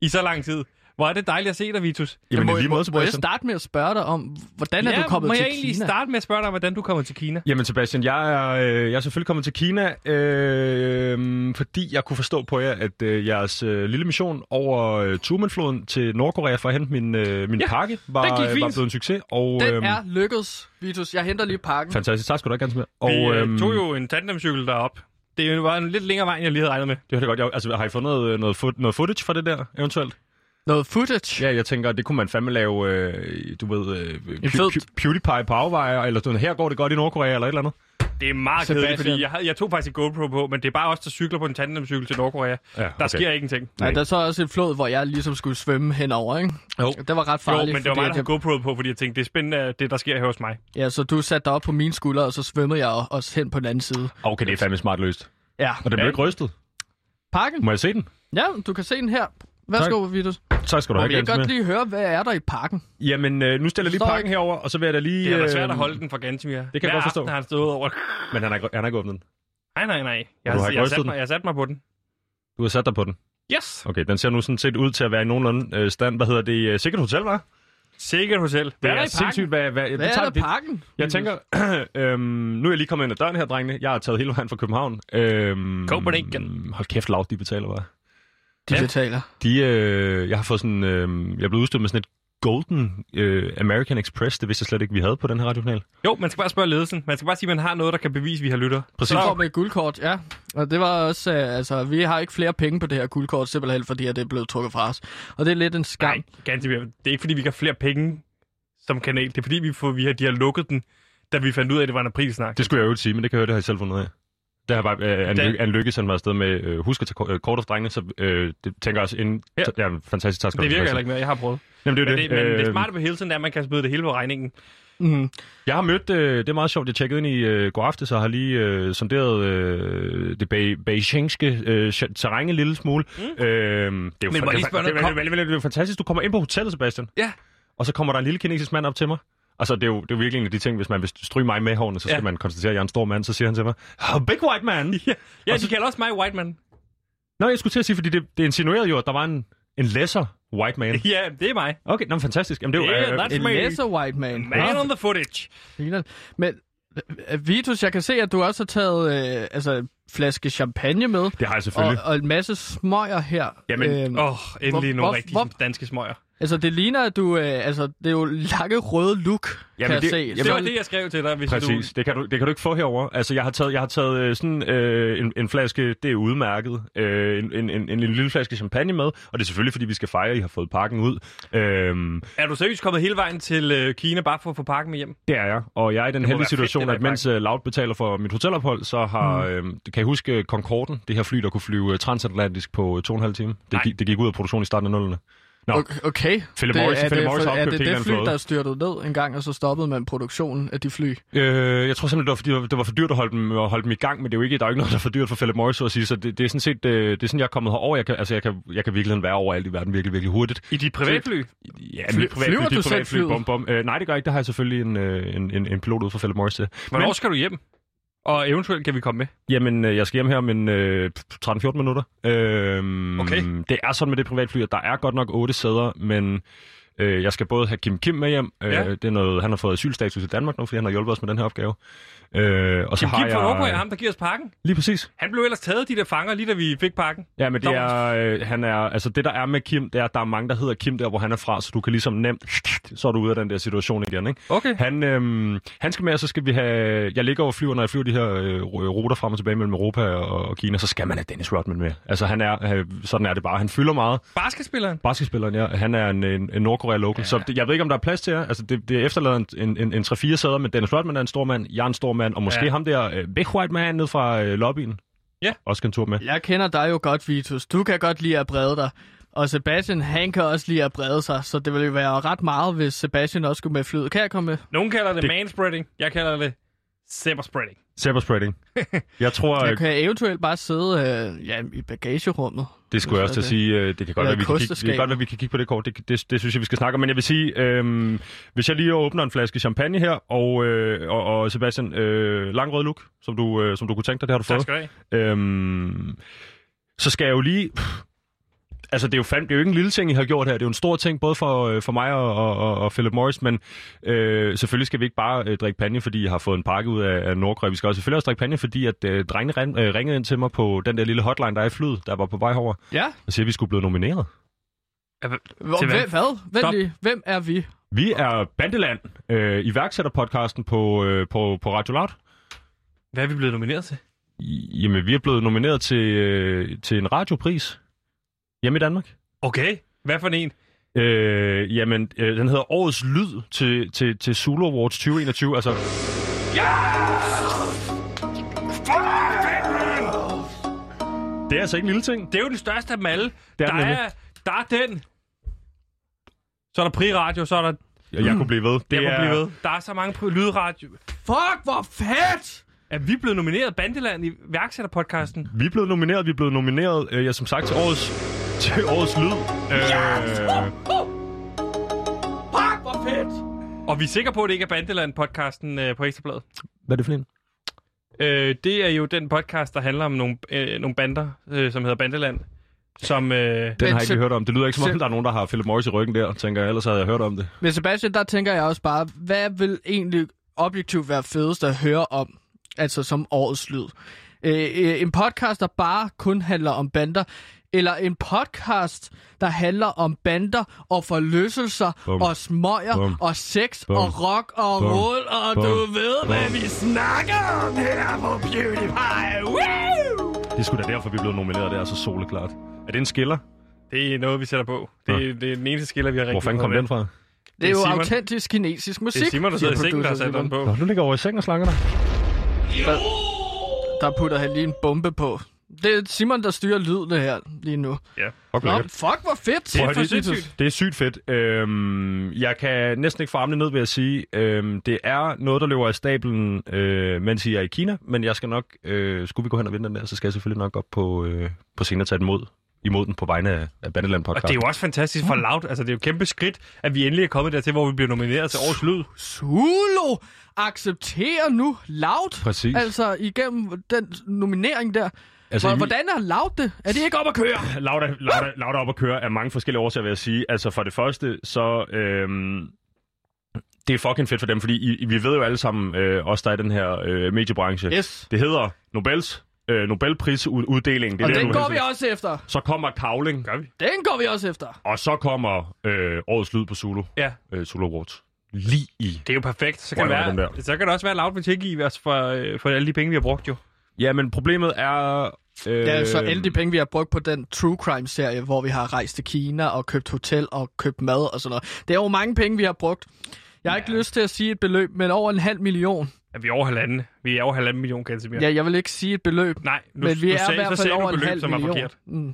Speaker 2: i så lang tid. Hvor er det dejligt at se dig, Vitus.
Speaker 3: Jamen,
Speaker 1: må,
Speaker 3: i lige måde,
Speaker 1: må, må jeg
Speaker 3: Sebastian.
Speaker 1: starte med at spørge dig om, hvordan er
Speaker 2: ja,
Speaker 1: du kommet
Speaker 2: må
Speaker 1: til
Speaker 2: jeg egentlig
Speaker 1: Kina?
Speaker 2: starte med at spørge dig, hvordan du kommer til Kina?
Speaker 3: Jamen Sebastian, jeg er, øh, jeg er selvfølgelig kommet til Kina, øh, fordi jeg kunne forstå på jer, at øh, jeres øh, lille mission over øh, Tumenfloden til Nordkorea for at hente min, øh, min
Speaker 2: Ja,
Speaker 3: pakke var,
Speaker 2: den gik
Speaker 3: øh, var blevet en succes. Og,
Speaker 1: Den
Speaker 3: øhm,
Speaker 1: er lykkedes, Vitus. Jeg henter lige pakken.
Speaker 3: Fantastisk, tak skal du have, ganske mere.
Speaker 2: Og, vi
Speaker 3: øhm,
Speaker 2: øh, tog jo en tandemcykel derop. Det var en lidt længere vej, end jeg lige havde regnet med.
Speaker 3: Det var det godt. Jeg, altså, har I fået noget, øh, noget, fo- noget footage fra det der, eventuelt?
Speaker 1: Noget footage.
Speaker 3: Ja, jeg tænker, det kunne man fandme lave, øh, du ved, øh, pu- pu- PewDiePie på afveje, eller sådan, her går det godt i Nordkorea, eller et eller andet.
Speaker 2: Det er meget kedeligt, fordi jeg, havde- jeg tog faktisk et GoPro på, men det er bare os, der cykler på en tandemcykel til Nordkorea.
Speaker 3: Ja,
Speaker 2: Der sker ingenting.
Speaker 1: Ja, der er så også et flod, hvor jeg ligesom skulle svømme henover, ikke?
Speaker 3: Jo.
Speaker 1: Det var ret
Speaker 2: Jo,
Speaker 1: farligt.
Speaker 2: men det var mig, der havde GoPro på, fordi jeg tænkte, det er spændende, det der sker her hos mig.
Speaker 1: jeg, Ja, så du satte dig op på mine skuldre, og så svømmede jeg også hen på den anden side.
Speaker 3: Okay, det er fandme smart løst.
Speaker 1: Ja.
Speaker 3: Og den blev
Speaker 2: Ja.
Speaker 3: ikke rystet.
Speaker 1: Pakken?
Speaker 3: Må jeg se den?
Speaker 1: Ja, du kan se den her. Værsgo, Vitus.
Speaker 3: Tak skal du
Speaker 1: Må
Speaker 3: have,
Speaker 1: vi ikke
Speaker 3: ganske
Speaker 1: godt lige høre, hvad er der i pakken?
Speaker 3: Jamen, øh, nu stiller jeg lige
Speaker 1: Står
Speaker 3: pakken
Speaker 1: ikke.
Speaker 3: herover, og så vil jeg da lige...
Speaker 2: Det har været
Speaker 3: øh,
Speaker 2: svært at holde den for Gantimir.
Speaker 3: det kan jeg
Speaker 2: Hver
Speaker 3: godt forstå.
Speaker 2: aften har han stået over.
Speaker 3: Men han har, ikke- han har ikke åbnet den.
Speaker 2: Nej, nej, nej. Jeg,
Speaker 3: har
Speaker 2: jeg, har sat
Speaker 3: den?
Speaker 2: mig, jeg har sat mig på den.
Speaker 3: Du har sat dig på den.
Speaker 2: Yes!
Speaker 3: Okay, den ser nu sådan set ud til at være i nogenlunde øh, stand. Hvad hedder det? Øh, Sikkert hotel, var?
Speaker 2: Sikkert hotel.
Speaker 3: Det
Speaker 2: Hvad er
Speaker 3: er
Speaker 2: der i pakken?
Speaker 3: sindssygt, hvad... hvad,
Speaker 1: Hvad er der i pakken?
Speaker 3: Jeg tænker, øhm, nu er jeg lige kommet ind ad døren her, drengene. Jeg har taget hele vejen fra København. Øhm,
Speaker 2: Copenhagen.
Speaker 3: Hold kæft, lavt, de betaler bare.
Speaker 1: De
Speaker 2: Ja.
Speaker 1: betaler.
Speaker 3: De, øh, jeg har fået sådan, øh, jeg er blevet udstyret med sådan et Golden øh, American Express. Det vidste jeg slet ikke, vi havde på den her radiokanal.
Speaker 2: Jo, man skal bare spørge ledelsen. Man skal bare sige, at man har noget, der kan bevise, at vi har lytter.
Speaker 3: Præcis.
Speaker 1: Så med et guldkort, ja. Og det var også, øh, altså, vi har ikke flere penge på det her guldkort, simpelthen fordi at det er blevet trukket fra os. Og det er lidt en skam.
Speaker 2: Nej, Gantimir. Det er ikke, fordi vi ikke har flere penge som kanal. Det er, fordi vi, får, vi har, de har lukket den, da vi fandt ud af, at det var en aprilsnak.
Speaker 3: Det skulle jeg jo ikke sige, men det kan jeg høre, det har jeg selv fundet ud af. Det har bare øh, Anne, Lykke, Anne Lykke sendt mig afsted med, øh, husk at tage øh, kort af drengene, så øh, det tænker jeg også inden...
Speaker 2: Ja.
Speaker 3: Ja. fantastisk, tak skal
Speaker 2: Det virker heller ikke mere. Jeg har prøvet.
Speaker 3: Jamen, det er
Speaker 2: Men
Speaker 3: det.
Speaker 2: det, men det
Speaker 3: Øh,
Speaker 2: smarte på Hilton er, at man kan smide det hele på regningen.
Speaker 1: Mm.
Speaker 3: Jeg har mødt, øh, det er meget sjovt, jeg tjekkede ind i øh, går aftes og har lige øh, sonderet øh, det Be- Beijingske øh, terræn en lille smule. Mm. Øh, det er jo
Speaker 2: Men
Speaker 3: det det, det, det, det er jo fantastisk. Du kommer ind på hotellet, Sebastian.
Speaker 2: Ja.
Speaker 3: Og så kommer der en lille kinesisk mand op til mig. Altså, det er, jo, det er jo virkelig en af de ting, hvis man vil stryge mig med hårene, så skal
Speaker 2: Ja.
Speaker 3: man konstatere, at jeg er en stor mand. Så siger han til mig, oh, big white man.
Speaker 2: Ja, ja
Speaker 3: Og
Speaker 2: de
Speaker 3: så-
Speaker 2: kalder også mig white man.
Speaker 3: Nå, jeg skulle til at sige, fordi det, det insinuerede jo, at der var en, en lesser white man.
Speaker 2: Ja, det er mig.
Speaker 3: Okay, nå, fantastisk. Jamen, det er jo,
Speaker 2: Yeah,
Speaker 3: øh,
Speaker 2: that's
Speaker 1: En
Speaker 2: me.
Speaker 1: lesser white man.
Speaker 2: Man on the footage.
Speaker 1: Men øh, Vitus, jeg kan se, at du også har taget øh, altså, flaske champagne med.
Speaker 3: det har jeg
Speaker 1: Og,
Speaker 3: selvfølgelig.
Speaker 1: og en masse smøger her.
Speaker 3: Jamen,
Speaker 1: Øhm,
Speaker 2: Åh, oh, endelig
Speaker 1: Hvor-
Speaker 2: nogle
Speaker 1: hvor-
Speaker 2: rigtige
Speaker 1: hvor-
Speaker 2: danske smøger.
Speaker 1: Altså, det ligner, at du... Øh, altså, det er jo lange røde look,
Speaker 3: Jamen,
Speaker 1: kan jeg
Speaker 3: det-
Speaker 1: se.
Speaker 3: jamen,
Speaker 2: Det var det, jeg skrev til dig, hvis
Speaker 3: Præcis. Det kan, du, det kan du ikke få herover. Altså, jeg har taget, jeg har taget øh, sådan øh, en, en flaske, det er udmærket, øh, en, en, en, en lille flaske champagne med, og det er selvfølgelig, fordi vi skal fejre, at I har fået pakken ud.
Speaker 2: Du... Er du seriøst kommet hele vejen til øh, Kina bare for at få pakken med hjem?
Speaker 3: det er jeg, og jeg er i den heldige
Speaker 2: fedt,
Speaker 3: situation,
Speaker 2: der
Speaker 3: at mens øh, Loud betaler for mit hotelophold, så har, mm. øh, kan I huske Concorden, det her fly, der kunne flyve øh, transatlantisk på øh, to og en halv time? Det, gik, det gik ud af produktion i starten af nullerne. Nå.
Speaker 1: Okay.
Speaker 3: Philip
Speaker 1: Det-
Speaker 3: Morris-
Speaker 1: er
Speaker 3: Philip
Speaker 1: det,
Speaker 3: Morris har
Speaker 1: er det det fly,
Speaker 3: flåde.
Speaker 1: der styrtede ned en gang, og så stoppede man produktionen af de fly?
Speaker 3: Øh, jeg tror simpelthen, det var, fordi det var for dyrt at holde dem, at holde dem i gang, men det er jo ikke, der er jo ikke noget, der er for dyrt for Philip Morris, så at sige. Så det, det er sådan set, øh, det er sådan, jeg er kommet herover. Jeg kan, altså, jeg kan, jeg kan virkelig være overalt i verden virkelig, virkelig hurtigt.
Speaker 2: I dit privatfly?
Speaker 3: Ja,
Speaker 1: Fly-
Speaker 3: mit privatfly,
Speaker 1: flyver
Speaker 3: dit
Speaker 1: du selv
Speaker 3: privatfly, bum, bum. Øh, nej, det gør jeg ikke. Der har jeg selvfølgelig en, øh, en, en, en pilot ud fra Philip Morris til.
Speaker 2: Hvornår
Speaker 3: Men-
Speaker 2: skal du hjem? Og eventuelt kan vi komme med.
Speaker 3: Jamen, øh, jeg skal hjem her om en øh, 13-14 minutter. Øhm,
Speaker 2: Okay.
Speaker 3: Det er sådan med det privatfly, at der er godt nok otte sæder, men øh, jeg skal både have Kim Kim med hjem. Øh,
Speaker 2: Ja.
Speaker 3: det er noget, han har fået asylstatus i Danmark nu, fordi han har hjulpet os med den her opgave. Øh, og så
Speaker 2: Kim
Speaker 3: har
Speaker 2: Kim fra
Speaker 3: jeg...
Speaker 2: Nordkorea, ham der giver os pakken.
Speaker 3: Lige præcis.
Speaker 2: Han blev ellers taget, de der fanger, lige da vi fik pakken.
Speaker 3: Ja, men det er, øh, han er, altså det der er med Kim, det er, at der er mange, der hedder Kim der, hvor han er fra, så du kan ligesom nemt, så er du ude af den der situation igen, ikke?
Speaker 2: Okay.
Speaker 3: Han, øhm, han skal med, og så skal vi have... Jeg ligger over flyver, når jeg flyver de her øh, ruter frem og tilbage mellem Europa og, og Kina, så skal man have Dennis Rodman med. Altså, han er, øh, sådan er det bare. Han fylder meget.
Speaker 2: Basketspilleren.
Speaker 3: Basketspilleren, ja. Han er en, en, en Nordkorea local. Ja. Så det, jeg ved ikke, om der er plads til jer. Altså, det, det efterlader en, en, en, en 3-4 sæder, men Dennis Rodman er en stor mand. Jeg er en stor mand. Og måske
Speaker 2: Ja.
Speaker 3: ham der øh, Big White Man ned fra øh, lobbyen.
Speaker 2: Ja.
Speaker 3: Også kan tur med.
Speaker 1: Jeg kender dig jo godt, Vitus. Du kan godt lide at brede dig. Og Sebastian, han kan også lide at brede sig, så det ville jo være ret meget, hvis Sebastian også skulle med flyet. Kan jeg komme med?
Speaker 2: Nogen kalder det,
Speaker 3: Det-
Speaker 2: manspreading. Jeg kalder det zebra-spreading.
Speaker 3: Cyberspreading. jeg tror,
Speaker 1: Jeg
Speaker 3: øh,
Speaker 1: kan eventuelt bare sidde øh, ja, i bagagerummet.
Speaker 3: Det skulle jeg også til at sige. øh, Det kan godt være, vi kan, kigge, det kan godt være, vi kan kigge på det kort. Det, det, det synes jeg, vi skal snakke om. Men jeg vil sige, øhm, hvis jeg lige åbner en flaske champagne her, og, øh, og, og Sebastian, øh, lang rød look, som du, øh, som du kunne tænke dig, det har du
Speaker 2: Tak
Speaker 3: fået.
Speaker 2: skal du have.
Speaker 3: Øhm, så skal jeg jo lige... Altså, det er, jo fand, det er jo ikke en lille ting, I har gjort her. Det er jo en stor ting, både for, øh, for mig og, og, og, Philip Morris, men øh, selvfølgelig skal vi ikke bare øh, drikke panje, fordi jeg har fået en pakke ud af, af Nordkorea. Vi skal også selvfølgelig også drikke panje, fordi at øh, drengene øh, ringede ind til mig på den der lille hotline, der er i flyet, der var på vej over,
Speaker 1: Ja.
Speaker 3: og siger, at vi skulle blive nomineret.
Speaker 1: Hvor,
Speaker 2: Til hvad?
Speaker 1: hvem, hvad? Vent lige. Hvem er vi?
Speaker 3: Vi er Bandeland, øh, iværksætterpodcasten på, øh, på, på Radio Loud.
Speaker 2: Hvad er vi blevet nomineret til?
Speaker 3: I- Jamen, vi er blevet nomineret til, øh, til en radiopris hjemme i Danmark.
Speaker 2: Okay. Hvad for en?
Speaker 3: Øh, jamen, øh, den hedder Årets Lyd til, til, til Zulu Awards 2021. Altså, det er altså ikke en lille ting.
Speaker 2: Det er jo den største af dem alle.
Speaker 3: Det
Speaker 2: der,
Speaker 3: er den nemlig.
Speaker 2: er, der er den. Så er der Pri-radio, så er der...
Speaker 3: Jeg, jeg kunne blive ved. Det
Speaker 2: Jeg
Speaker 3: er,
Speaker 2: blive ved. Der er så mange lydradio.
Speaker 1: Fuck, hvor fedt!
Speaker 2: Er vi blevet nomineret Bandeland i værksætterpodcasten?
Speaker 3: Vi er blevet nomineret. Vi er blevet nomineret, øh, ja, som sagt, til årets, til årets Lyd. Øh,
Speaker 1: Fuck, hvor fedt!
Speaker 2: Og vi er sikre på, at det ikke er Bandeland-podcasten øh, på Ekstrabladet.
Speaker 3: hvad er det for en?
Speaker 2: Øh, det er jo den podcast, der handler om nogle, øh, nogle bander, øh, som hedder Bandeland. Som, øh,
Speaker 3: Den har jeg ikke hørt om. Det lyder ikke som om, der er nogen, der har Philip Morris i ryggen der, tænker jeg. Ellers havde jeg hørt om det.
Speaker 1: Men Sebastian, der tænker jeg også bare, hvad vil egentlig objektivt være fedest at høre om, altså som årets lyd? Øh, øh, en podcast, der bare kun handler om bander, eller en podcast, der handler om bander og forlystelser
Speaker 3: Bum.
Speaker 1: og smøger
Speaker 3: Bum.
Speaker 1: og sex
Speaker 3: Bum.
Speaker 1: og rock og
Speaker 3: Bum.
Speaker 1: roll, og
Speaker 3: Bum.
Speaker 1: du ved, hvad vi snakker om her på PewDiePie. Woo!
Speaker 3: Det er sgu da derfor, vi er blevet nomineret. Det er så soleklart. Er det en skiller?
Speaker 2: det er noget, vi sætter på. Det, er- det er den eneste skiller, vi har rigtig
Speaker 3: Hvor fanden kom den fra?
Speaker 1: Det er jo
Speaker 2: Simon.
Speaker 1: autentisk kinesisk musik.
Speaker 2: Det er Simon, der sidder i sengen, der har sat den på.
Speaker 3: Nå, nu ligger over i seng og slanger dig.
Speaker 1: Der putter han lige en bombe på. Det er Simon, der styrer lydene her lige nu.
Speaker 3: Fuck,
Speaker 1: Nå, fuck, hvor fedt!
Speaker 2: Det er
Speaker 3: høre,
Speaker 2: sindssygt.
Speaker 3: Det er sygt fedt. Øhm, jeg kan næsten ikke få armene ned ved at sige, øhm, det er noget, der løber af stablen, øh, mens I er i Kina, men jeg skal nok, øh, skulle vi gå hen og vinde den der, så skal jeg selvfølgelig nok op på, øh, på scenen og tage den mod imod den på vegne af, af Bandeland
Speaker 2: Og
Speaker 3: podcast.
Speaker 2: det er jo også fantastisk for Loud. Altså, det er jo et kæmpe skridt, at vi endelig er kommet dertil, hvor vi bliver nomineret til Årets Lyd.
Speaker 1: Zulu accepterer nu Loud.
Speaker 3: Præcis.
Speaker 1: Altså igennem den nominering der.
Speaker 3: Altså, i-
Speaker 1: Hvordan er Loud det? Er de ikke op at køre?
Speaker 3: Lauda, Lauda, Lauda op at køre af mange forskellige årsager, vil jeg sige. Altså for det første, så... Øhm, det er fucking fedt for dem, fordi I, I- vi ved jo alle sammen, øh, os der er i den her øh, mediebranche,
Speaker 1: Yes.
Speaker 3: det hedder Nobels, øh, Nobelprisuddeling. Det er
Speaker 1: Og
Speaker 3: det,
Speaker 1: den
Speaker 3: nu
Speaker 1: går vi også efter.
Speaker 3: Så kommer Kavling,
Speaker 2: Gør vi?
Speaker 1: Den går vi også efter.
Speaker 3: og så kommer øh, Årets Lyd på Zulu,
Speaker 2: Ja,
Speaker 3: øh, Zulu Awards. Lige i.
Speaker 2: det er jo perfekt. Så kan,
Speaker 3: Hvor
Speaker 2: det
Speaker 3: er
Speaker 2: være, så kan det også være, at Loud vil tilgive os for, øh, for alle de penge, vi har brugt jo.
Speaker 3: Ja, men problemet er... Øh,
Speaker 1: Ja, så alle de penge, vi har brugt på den True Crime-serie, hvor vi har rejst til Kina og købt hotel og købt mad og sådan noget. Det er jo mange penge, vi har brugt. Jeg har ikke lyst til at sige et beløb, men over en halv million.
Speaker 2: Ja, vi er over halvanden. Vi er over halvanden million, Gansimir.
Speaker 1: Ja, jeg vil ikke sige et beløb,
Speaker 2: Nej, nu,
Speaker 1: men vi
Speaker 2: nu
Speaker 1: er
Speaker 2: sagde,
Speaker 1: i hvert fald over en
Speaker 2: beløb,
Speaker 1: halv
Speaker 2: som var
Speaker 1: million.
Speaker 2: forkert.
Speaker 1: Mm.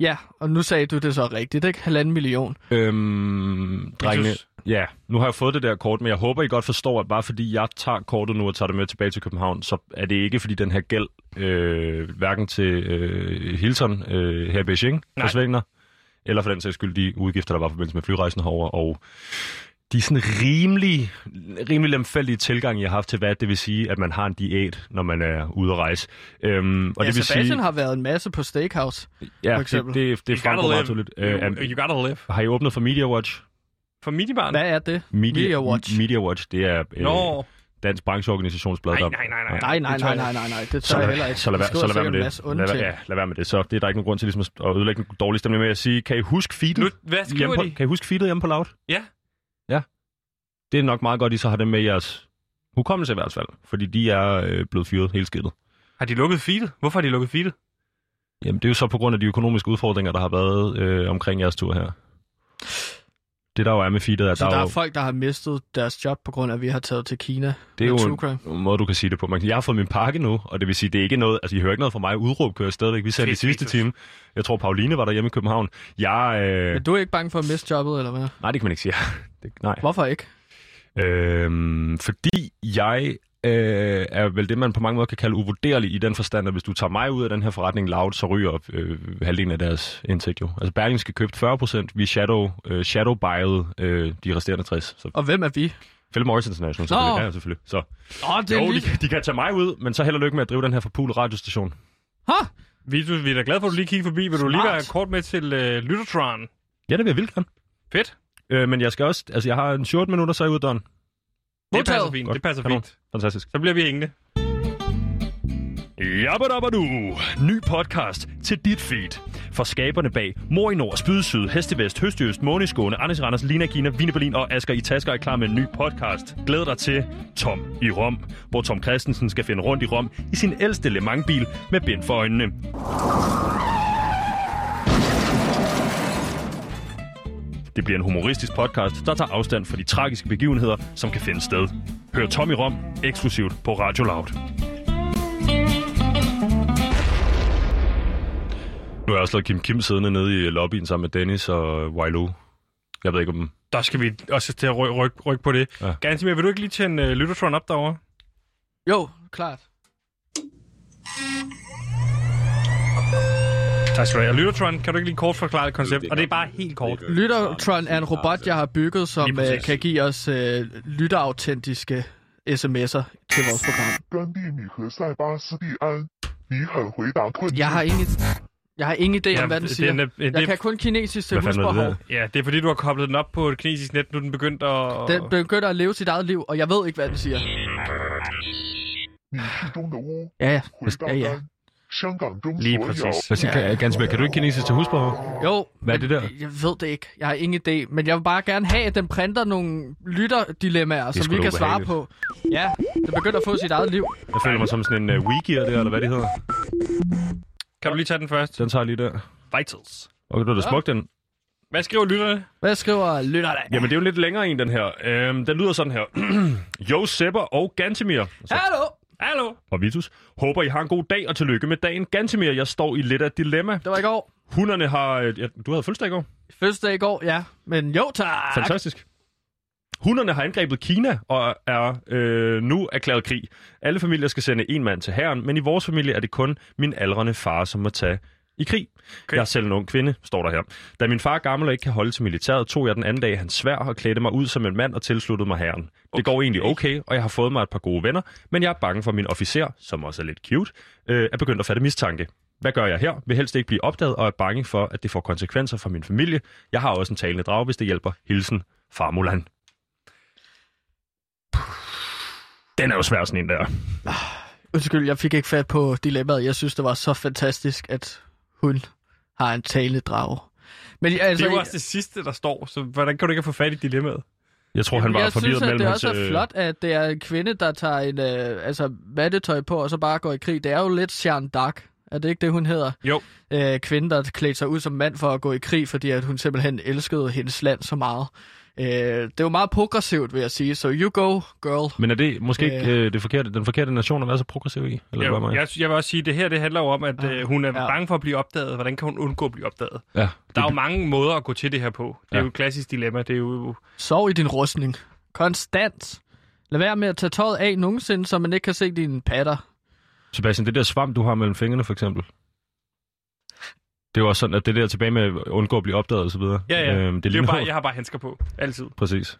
Speaker 1: Ja, og nu sagde du det så rigtigt, ikke? Halvanden million.
Speaker 3: Øhm, drengene, ja, nu har jeg fået det der kort, men jeg håber, I godt forstår, at bare fordi jeg tager kortet nu og tager det med tilbage til København, så er det ikke, fordi den her gæld, øh, hverken til øh, Hilton øh, her i Beijing, forsvinder, eller for den sags skyld de udgifter, der var i forbindelse med flyrejsen herover og de sådan rimelig, rimelig lemfældige tilgang, jeg har haft til, hvad det vil sige, at man har en diæt, når man er ude at rejse. Øhm, og
Speaker 1: ja,
Speaker 3: det vil
Speaker 1: Sebastian
Speaker 3: sige,
Speaker 1: har været en masse på Steakhouse.
Speaker 3: ja,
Speaker 1: for
Speaker 3: det,
Speaker 1: eksempel.
Speaker 3: det, det
Speaker 2: You
Speaker 3: fremgår meget tydeligt.
Speaker 2: You,
Speaker 3: Øh,
Speaker 2: you gotta live.
Speaker 3: har I åbnet for Media Watch?
Speaker 2: For minibaren?
Speaker 1: Hvad er det?
Speaker 3: Media,
Speaker 1: Media Watch.
Speaker 3: Media Watch, det er øh,
Speaker 2: Nå,
Speaker 3: dansk brancheorganisationsblad.
Speaker 2: nej,
Speaker 3: der-
Speaker 2: nej, nej, nej.
Speaker 1: Nej, nej,
Speaker 2: Det
Speaker 1: nej,
Speaker 2: jeg
Speaker 1: nej,
Speaker 2: ikke.
Speaker 1: nej, nej. Det tør jeg heller ikke.
Speaker 3: så lad, være, så lad være med det. Lad, ja, lad være med det. Så det er der ikke nogen grund til ligesom at ødelægge en dårlig stemning med at sige, kan I huske feedet?
Speaker 2: Nu, hvad skriver
Speaker 3: på,
Speaker 2: de?
Speaker 3: Kan I huske feedet hjemme på Loud?
Speaker 2: Ja.
Speaker 3: Det er nok meget godt, I så har dem med i jeres hukommelse i hvert fald. Fordi de er øh, blevet fyret helt skidtet.
Speaker 2: Har de lukket feedet? Hvorfor har de lukket feedet?
Speaker 3: Jamen, det er jo så på grund af de økonomiske udfordringer, der har været øh, omkring jeres tur her. Det der jo er med feedet, er,
Speaker 1: Så
Speaker 3: der,
Speaker 1: der
Speaker 3: er
Speaker 1: er
Speaker 3: jo,
Speaker 1: folk, der har mistet deres job, på grund af, at vi har taget til Kina.
Speaker 3: det er jo en, en måde, du kan sige det på. Man, jeg har fået min pakke nu, og det vil sige, det er ikke noget, altså I hører ikke noget fra mig. Udråb kører stadigvæk. Vi sagde det i sidste time. Jeg tror, Pauline var der hjemme i København. Jeg, øh,
Speaker 1: Men du er ikke bange for at miste jobbet, eller hvad?
Speaker 3: nej, det kan man ikke sige. det, nej.
Speaker 1: Hvorfor ikke?
Speaker 3: Øhm, fordi jeg øh, er vel det, man på mange måder kan kalde uvurderlig i den forstand, at hvis du tager mig ud af den her forretning loud, så ryger øh, halvdelen af deres indtægt jo. Altså Berlingske købt 40 procent, vi shadow, øh, shadow buyede øh, de resterende 60. Så
Speaker 1: Og hvem er vi?
Speaker 3: Philip Morris International, så
Speaker 1: Nå.
Speaker 3: det kan jeg selvfølgelig. Så,
Speaker 1: Åh, det er
Speaker 3: jo, de,
Speaker 1: lige...
Speaker 3: de, kan tage mig ud, men så held og lykke med at drive den her forpulede radiostation.
Speaker 1: Ha!
Speaker 2: Vi, du, vi er da glade for, at du lige kigger forbi. Vil du lige
Speaker 1: Smart.
Speaker 2: være kort med til øh, Lyttertron?
Speaker 3: Ja, det vil jeg vildt gerne.
Speaker 2: Fedt.
Speaker 3: Øh, men jeg skal også, altså jeg har en 14 minutter, så er jeg ude døren.
Speaker 2: Det passer fint.
Speaker 3: Godt.
Speaker 2: Det passer
Speaker 3: Kanon.
Speaker 2: fint.
Speaker 3: Fantastisk.
Speaker 2: Så bliver vi hængende.
Speaker 3: Jabbadabadu. Ny podcast til dit feed. For skaberne bag Mor i Nord, Spyd Syd, Hestevest, Høstøst, Måneskåne, Anders i Randers, Lina Kina, Vine Berlin og Asger i Tasker er klar med en ny podcast. Glæd dig til Tom i Rom, hvor Tom Christensen skal finde rundt i Rom i sin ældste Le Mans-bil med bind for øjnene. Det bliver en humoristisk podcast, der tager afstand fra de tragiske begivenheder, som kan finde sted. Hør Tom i Rom eksklusivt på Radio Loud. Nu har jeg også lavet Kim Kim siddende nede i lobbyen sammen med Dennis og Wailo. Jeg ved ikke om...
Speaker 2: Der skal vi også til at rykke ryk, ryk på det.
Speaker 3: Ja.
Speaker 2: Ja. Gansimir, vil du ikke lige tænde uh, Lyttertron op derovre?
Speaker 1: Jo, klart.
Speaker 2: Tak skal du have. Lyttertron, kan du ikke lige kort forklare et koncept? Og det er bare helt kort.
Speaker 1: Lyttertron er en robot, jeg har bygget, som øh, kan give os øh, lytterautentiske sms'er til vores program. Jeg har ingen... Jeg har ingen idé om, hvad den siger.
Speaker 2: Den det,
Speaker 1: jeg kan kun kinesisk til husbehov.
Speaker 2: Ja, det er fordi, du har koblet den op på et kinesisk net, nu den begyndt at...
Speaker 1: Den begynder at leve sit eget liv, og jeg ved ikke, hvad den siger. Ja, ja. ja, ja.
Speaker 2: Lige præcis.
Speaker 3: Hvad siger, ja. Gansberg, kan du ikke kinesisk til husbehov?
Speaker 1: Jo.
Speaker 3: Hvad er det der?
Speaker 1: Jeg ved det ikke. Jeg har ingen idé. Men jeg vil bare gerne have, at den printer nogle lytterdilemmaer, som vi kan svare på. Ja, det begynder at få sit eget liv.
Speaker 3: Jeg føler mig som sådan en uh, Ouija der, eller hvad det hedder.
Speaker 2: Kan du lige tage den først?
Speaker 3: Den tager jeg lige der.
Speaker 2: Vitals.
Speaker 3: Okay, du er da smuk, den.
Speaker 2: Hvad skriver lytterne?
Speaker 1: Hvad skriver lytterne?
Speaker 3: Jamen, det er jo lidt længere en, den her. Øhm, den lyder sådan her. jo, Sepper og Gantemir.
Speaker 1: Hallo!
Speaker 2: Hallo?
Speaker 3: og Vitus. Håber, I har en god dag, og tillykke med dagen. Gantemir, jeg står i lidt af et dilemma.
Speaker 1: Det var i går.
Speaker 3: Hunderne har... øh, Ja, du havde fødselsdag i går.
Speaker 1: Fødselsdag i går, ja. Men jo tak.
Speaker 3: Fantastisk. Hunderne har angrebet Kina og er øh, nu erklæret krig. Alle familier skal sende en mand til herren, men i vores familie er det kun min aldrende far, som må tage i krig. Okay. Jeg er selv en ung kvinde, står der her. Da min far gammel og ikke kan holde til militæret, tog jeg den anden dag hans svær og klædte mig ud som en mand og tilsluttede mig herren. Okay. Det går egentlig okay, og jeg har fået mig et par gode venner, men jeg er bange for, at min officer, som også er lidt cute, øh, er begyndt at fatte mistanke. Hvad gør jeg her? Vil helst ikke blive opdaget og er bange for, at det får konsekvenser for min familie. Jeg har også en talende drag, hvis det hjælper. Hilsen, far Mulan. Den er jo svær sådan en der.
Speaker 1: Undskyld, jeg fik ikke fat på dilemmaet. Jeg synes, det var så fantastisk, at hun har en taledrag. Men altså,
Speaker 2: Det er jo også det sidste, der står, så hvordan kan du ikke få fat i dilemmaet?
Speaker 3: Jeg tror, han var
Speaker 1: jeg
Speaker 3: forvirret
Speaker 1: synes, at
Speaker 3: mellem
Speaker 1: det
Speaker 3: hans...
Speaker 1: også er
Speaker 3: øh,
Speaker 1: flot, at det er en kvinde, der tager en øh, altså, vattetøj på, og så bare går i krig. Det er jo lidt Jeanne d'Arc. Er det ikke det, hun hedder?
Speaker 2: Jo.
Speaker 1: Øh, kvinde, der klædte sig ud som mand for at gå i krig, fordi at hun simpelthen elskede hendes land så meget. Øh, det er jo meget progressivt, vil jeg sige. Så you go, girl.
Speaker 3: Men er det måske ikke øh, det forkerte, den forkerte nation at være så progressiv i? Eller
Speaker 2: Jo,
Speaker 3: hvad
Speaker 2: jeg, jeg vil også sige, at det her det handler jo om, at øh, hun er
Speaker 1: Ja.
Speaker 2: bange for at blive opdaget. Hvordan kan hun undgå at blive opdaget?
Speaker 3: Ja,
Speaker 2: Der er jo mange måder at gå til det her på. Det er
Speaker 3: Ja.
Speaker 2: jo et klassisk dilemma. Det er jo...
Speaker 1: Sov i din rustning. Konstant. Lad være med at tage tøjet af nogensinde, så man ikke kan se dine patter.
Speaker 3: Sebastian, det der svamp, du har mellem fingrene for eksempel. Det er jo også sådan, at det der tilbage med at undgå at blive opdaget og så videre.
Speaker 2: Ja, ja.
Speaker 3: Øhm,
Speaker 2: det er jo bare, jeg har bare handsker på. Altid.
Speaker 3: Præcis.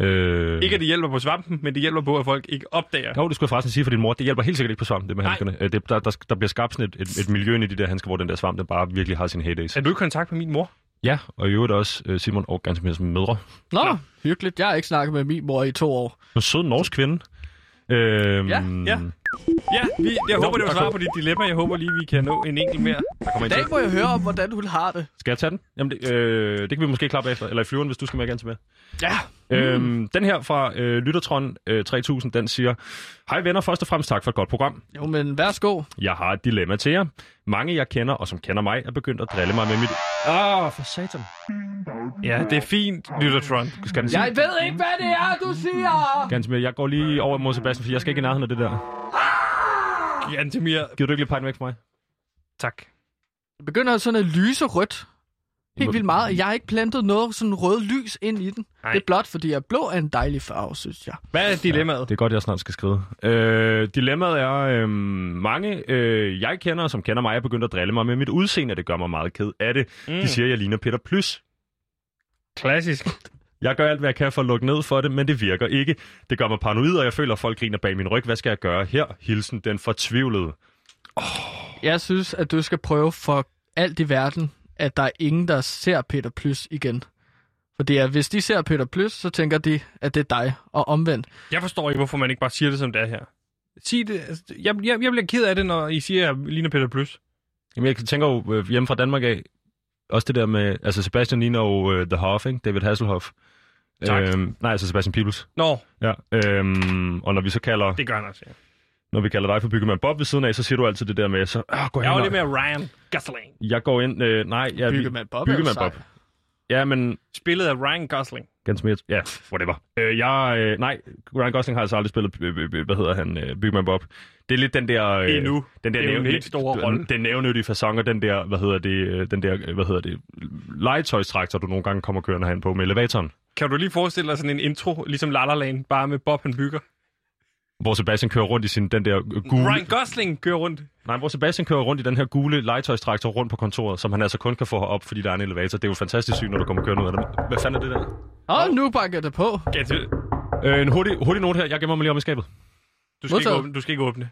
Speaker 3: Øh...
Speaker 2: Ikke at det hjælper på svampen, men det hjælper på, at folk ikke opdager.
Speaker 3: Jo, det skulle jeg forresten sige for din mor. Det hjælper helt sikkert ikke på svamp, det med
Speaker 2: Nej.
Speaker 3: handskerne. Øh, Det, der, der, der, bliver skabt sådan et, et, et miljø inde i de der handsker, hvor den der svamp, den bare virkelig har sin heydays.
Speaker 2: Er du i kontakt med min mor?
Speaker 3: Ja, og i øvrigt også øh, Simon og ganske mere som mødre.
Speaker 1: Nå,
Speaker 2: Nå.
Speaker 1: hyggeligt. Jeg har ikke snakket med min mor i to år.
Speaker 3: En sød norsk kvinde. Øhm,
Speaker 1: Ja,
Speaker 2: ja. Ja, vi, jeg
Speaker 3: Nå,
Speaker 2: håber, det var svar på dit dilemma. Jeg håber lige, vi kan nå en enkelt mere.
Speaker 3: Der kommer
Speaker 1: I dag må jeg høre om, hvordan hun har det.
Speaker 3: Skal jeg tage den? Jamen, det, øh, det kan vi måske klappe efter. Eller i flyveren, hvis du skal med gerne til med.
Speaker 1: Ja.
Speaker 3: Øhm, den her fra øh, Lyttertron øh, 3000, den siger, Hej venner, først og fremmest tak for et godt program.
Speaker 1: Jo, men værsgo.
Speaker 3: Jeg har et dilemma til jer. Mange jeg kender, og som kender mig, er begyndt at drille mig med mit... Ah, for satan.
Speaker 2: Ja, det er fint, Lyttertron.
Speaker 3: Skal den sige?
Speaker 1: Jeg ved ikke, hvad det er, du siger.
Speaker 3: Ganske mere. Jeg går lige over mod Sebastian, for jeg skal ikke i nærheden af det der.
Speaker 2: Jantemir,
Speaker 3: Giver du ikke lige pege væk for mig?
Speaker 2: tak.
Speaker 1: Det begynder sådan at lyse rødt. Helt vildt meget. Jeg har ikke plantet noget sådan rød lys ind i den.
Speaker 2: Nej.
Speaker 1: Det er blot, fordi at blå er en dejlig farve, synes jeg.
Speaker 2: Hvad er dilemmaet?
Speaker 3: Det er godt, jeg snart skal skrive. Øh, dilemmaet er, øh, mange øh, jeg kender, som kender mig, er begyndt at drille mig med mit udseende. Det gør mig meget ked af det. Mm. De siger, at jeg ligner Peter Plys.
Speaker 2: Klassisk.
Speaker 3: Jeg gør alt, hvad jeg kan for at lukke ned for det, men det virker ikke. Det gør mig paranoid, og jeg føler, at folk griner bag min ryg. Hvad skal jeg gøre her? Hilsen den fortvivlede.
Speaker 1: Jeg synes, at du skal prøve for alt i verden, at der er ingen, der ser Peter Plys igen. Fordi at hvis de ser Peter Plys, så tænker de, at det er dig, og omvendt.
Speaker 2: Jeg forstår ikke, hvorfor man ikke bare siger det, som det er her. Sig det. Altså, Jeg, jeg, jeg bliver ked af det, når I siger, at jeg ligner Peter Plus.
Speaker 3: Jamen, jeg tænker jo øh, hjemme fra Danmark af, også det der med, altså Sebastian ligner jo øh, The Hoff, ikke? David Hasselhoff.
Speaker 2: Tak.
Speaker 3: Øhm, nej, altså Sebastian Peebles.
Speaker 2: Nå,
Speaker 3: Ja. Øhm, og når vi så kalder,
Speaker 2: det gør han også, ja.
Speaker 3: Når vi kalder dig for byggemand Bob ved siden af, så siger du altid det der med, så ah, går
Speaker 2: Jeg
Speaker 3: hen
Speaker 2: var
Speaker 3: og-
Speaker 2: lidt mere Ryan Gosling.
Speaker 3: Jeg går ind, øh, nej, jeg
Speaker 1: Byggemand Bob er
Speaker 3: Byggemand. Bob. Ja, men
Speaker 2: Spillet af Ryan Gosling.
Speaker 3: ganske mere, ja, whatever. Øh, jeg, øh, nej, Ryan Gosling har altså aldrig spillet, øh, øh, øh, hvad hedder han, øh, Byggemand Bob. Det er lidt den der... Øh,
Speaker 2: Endnu.
Speaker 3: Den der
Speaker 2: Det er jo en
Speaker 3: nævn-
Speaker 2: helt store rolle.
Speaker 3: Den nævnyttige fasong, og den der, hvad hedder det, øh, den der, øh, hvad hedder det, legetøjstraktor, du nogle gange kommer kørende hen på med elevatoren.
Speaker 2: Kan du lige forestille dig sådan en intro, ligesom La La Land, bare med Bob han bygger?
Speaker 3: Hvor Sebastian kører rundt i sin, den der øh, gule...
Speaker 2: Ryan Gosling kører rundt.
Speaker 3: Nej, hvor Sebastian kører rundt i den her gule legetøjstraktor rundt på kontoret, som han altså kun kan få op, fordi der er en elevator. Det er jo et fantastisk syn, når du kommer kørende ud af det. Hvad fanden er det der?
Speaker 1: Og nu banker det på.
Speaker 2: Ja, det,
Speaker 3: Øh, en hurtig, hurtig note her. Jeg gemmer mig lige om i skabet.
Speaker 2: du, skal ikke
Speaker 1: Modtaget.
Speaker 2: åbne, du skal ikke åbne.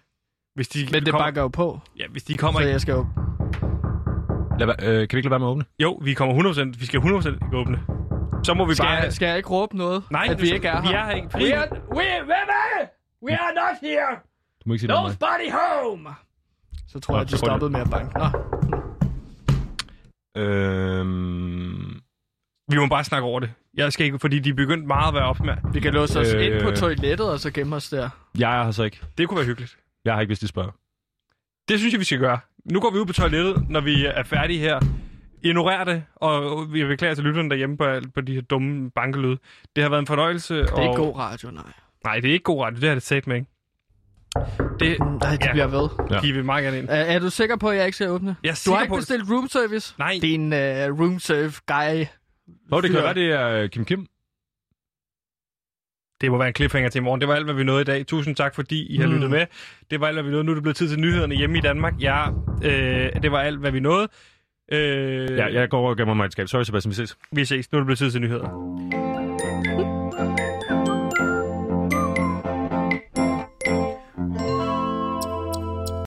Speaker 2: Hvis de
Speaker 1: Men det
Speaker 2: kommer,
Speaker 1: banker jo på.
Speaker 2: Ja, hvis de kommer
Speaker 1: Så
Speaker 2: ikke...
Speaker 1: jeg skal jo...
Speaker 3: Lad, øh, kan vi ikke lade være med at åbne?
Speaker 2: Jo, vi kommer 100%. Vi skal 100% ikke åbne. Så må vi
Speaker 1: Så
Speaker 2: bare...
Speaker 1: skal jeg ikke råbe noget?
Speaker 2: Nej,
Speaker 1: at vi ikke er
Speaker 2: vi
Speaker 1: her?
Speaker 2: er her ikke.
Speaker 4: We are, we, hvem er det? We are not here.
Speaker 3: Du må ikke sige noget.
Speaker 4: Nobody home.
Speaker 1: Så tror
Speaker 3: Nå,
Speaker 1: jeg, at de stoppede med at banke. Nå.
Speaker 3: Øhm,
Speaker 2: Vi må bare snakke over det. Jeg skal ikke, fordi de er begyndt meget at være op med.
Speaker 1: Vi kan låse os
Speaker 3: Øh.
Speaker 1: ind på toilettet, og så gemme os der.
Speaker 3: jeg er her så ikke.
Speaker 2: Det kunne være hyggeligt.
Speaker 3: Jeg har ikke, hvis de spørger.
Speaker 2: Det synes jeg, vi skal gøre. Nu går vi ud på toilettet, når vi er færdige her. Ignorer det, og vi beklager til lytterne derhjemme på, på de her dumme bankelyd. Det har været en fornøjelse.
Speaker 1: Det er
Speaker 2: og...
Speaker 1: ikke god radio, nej.
Speaker 2: Nej, det er ikke god radio. Det har det sagt med, ikke? Det
Speaker 1: Nej, det
Speaker 2: Ja.
Speaker 1: bliver ved.
Speaker 3: Ja.
Speaker 2: giver vi meget gerne ind.
Speaker 1: Er, er du sikker på, at jeg ikke skal åbne?
Speaker 2: Jeg er
Speaker 1: Du har ikke
Speaker 2: på,
Speaker 1: bestilt room service?
Speaker 2: Nej.
Speaker 1: Det er en uh, room serve guy.
Speaker 3: Nå, det kan være, det er øh, Kim Kim.
Speaker 2: Det må være en cliffhanger til i morgen. Det var alt, hvad vi nåede i dag. Tusind tak, fordi I har
Speaker 3: Mm.
Speaker 2: lyttet med. Det var alt, hvad vi nåede. Nu er det blevet tid til nyhederne hjemme i Danmark. Ja, øh, det var alt, hvad vi nåede. Øh,
Speaker 3: Ja, jeg går over og gemmer mig i et skab. Sorry, Sebastian, vi ses.
Speaker 2: Vi ses. Nu er det blevet tid til nyheder.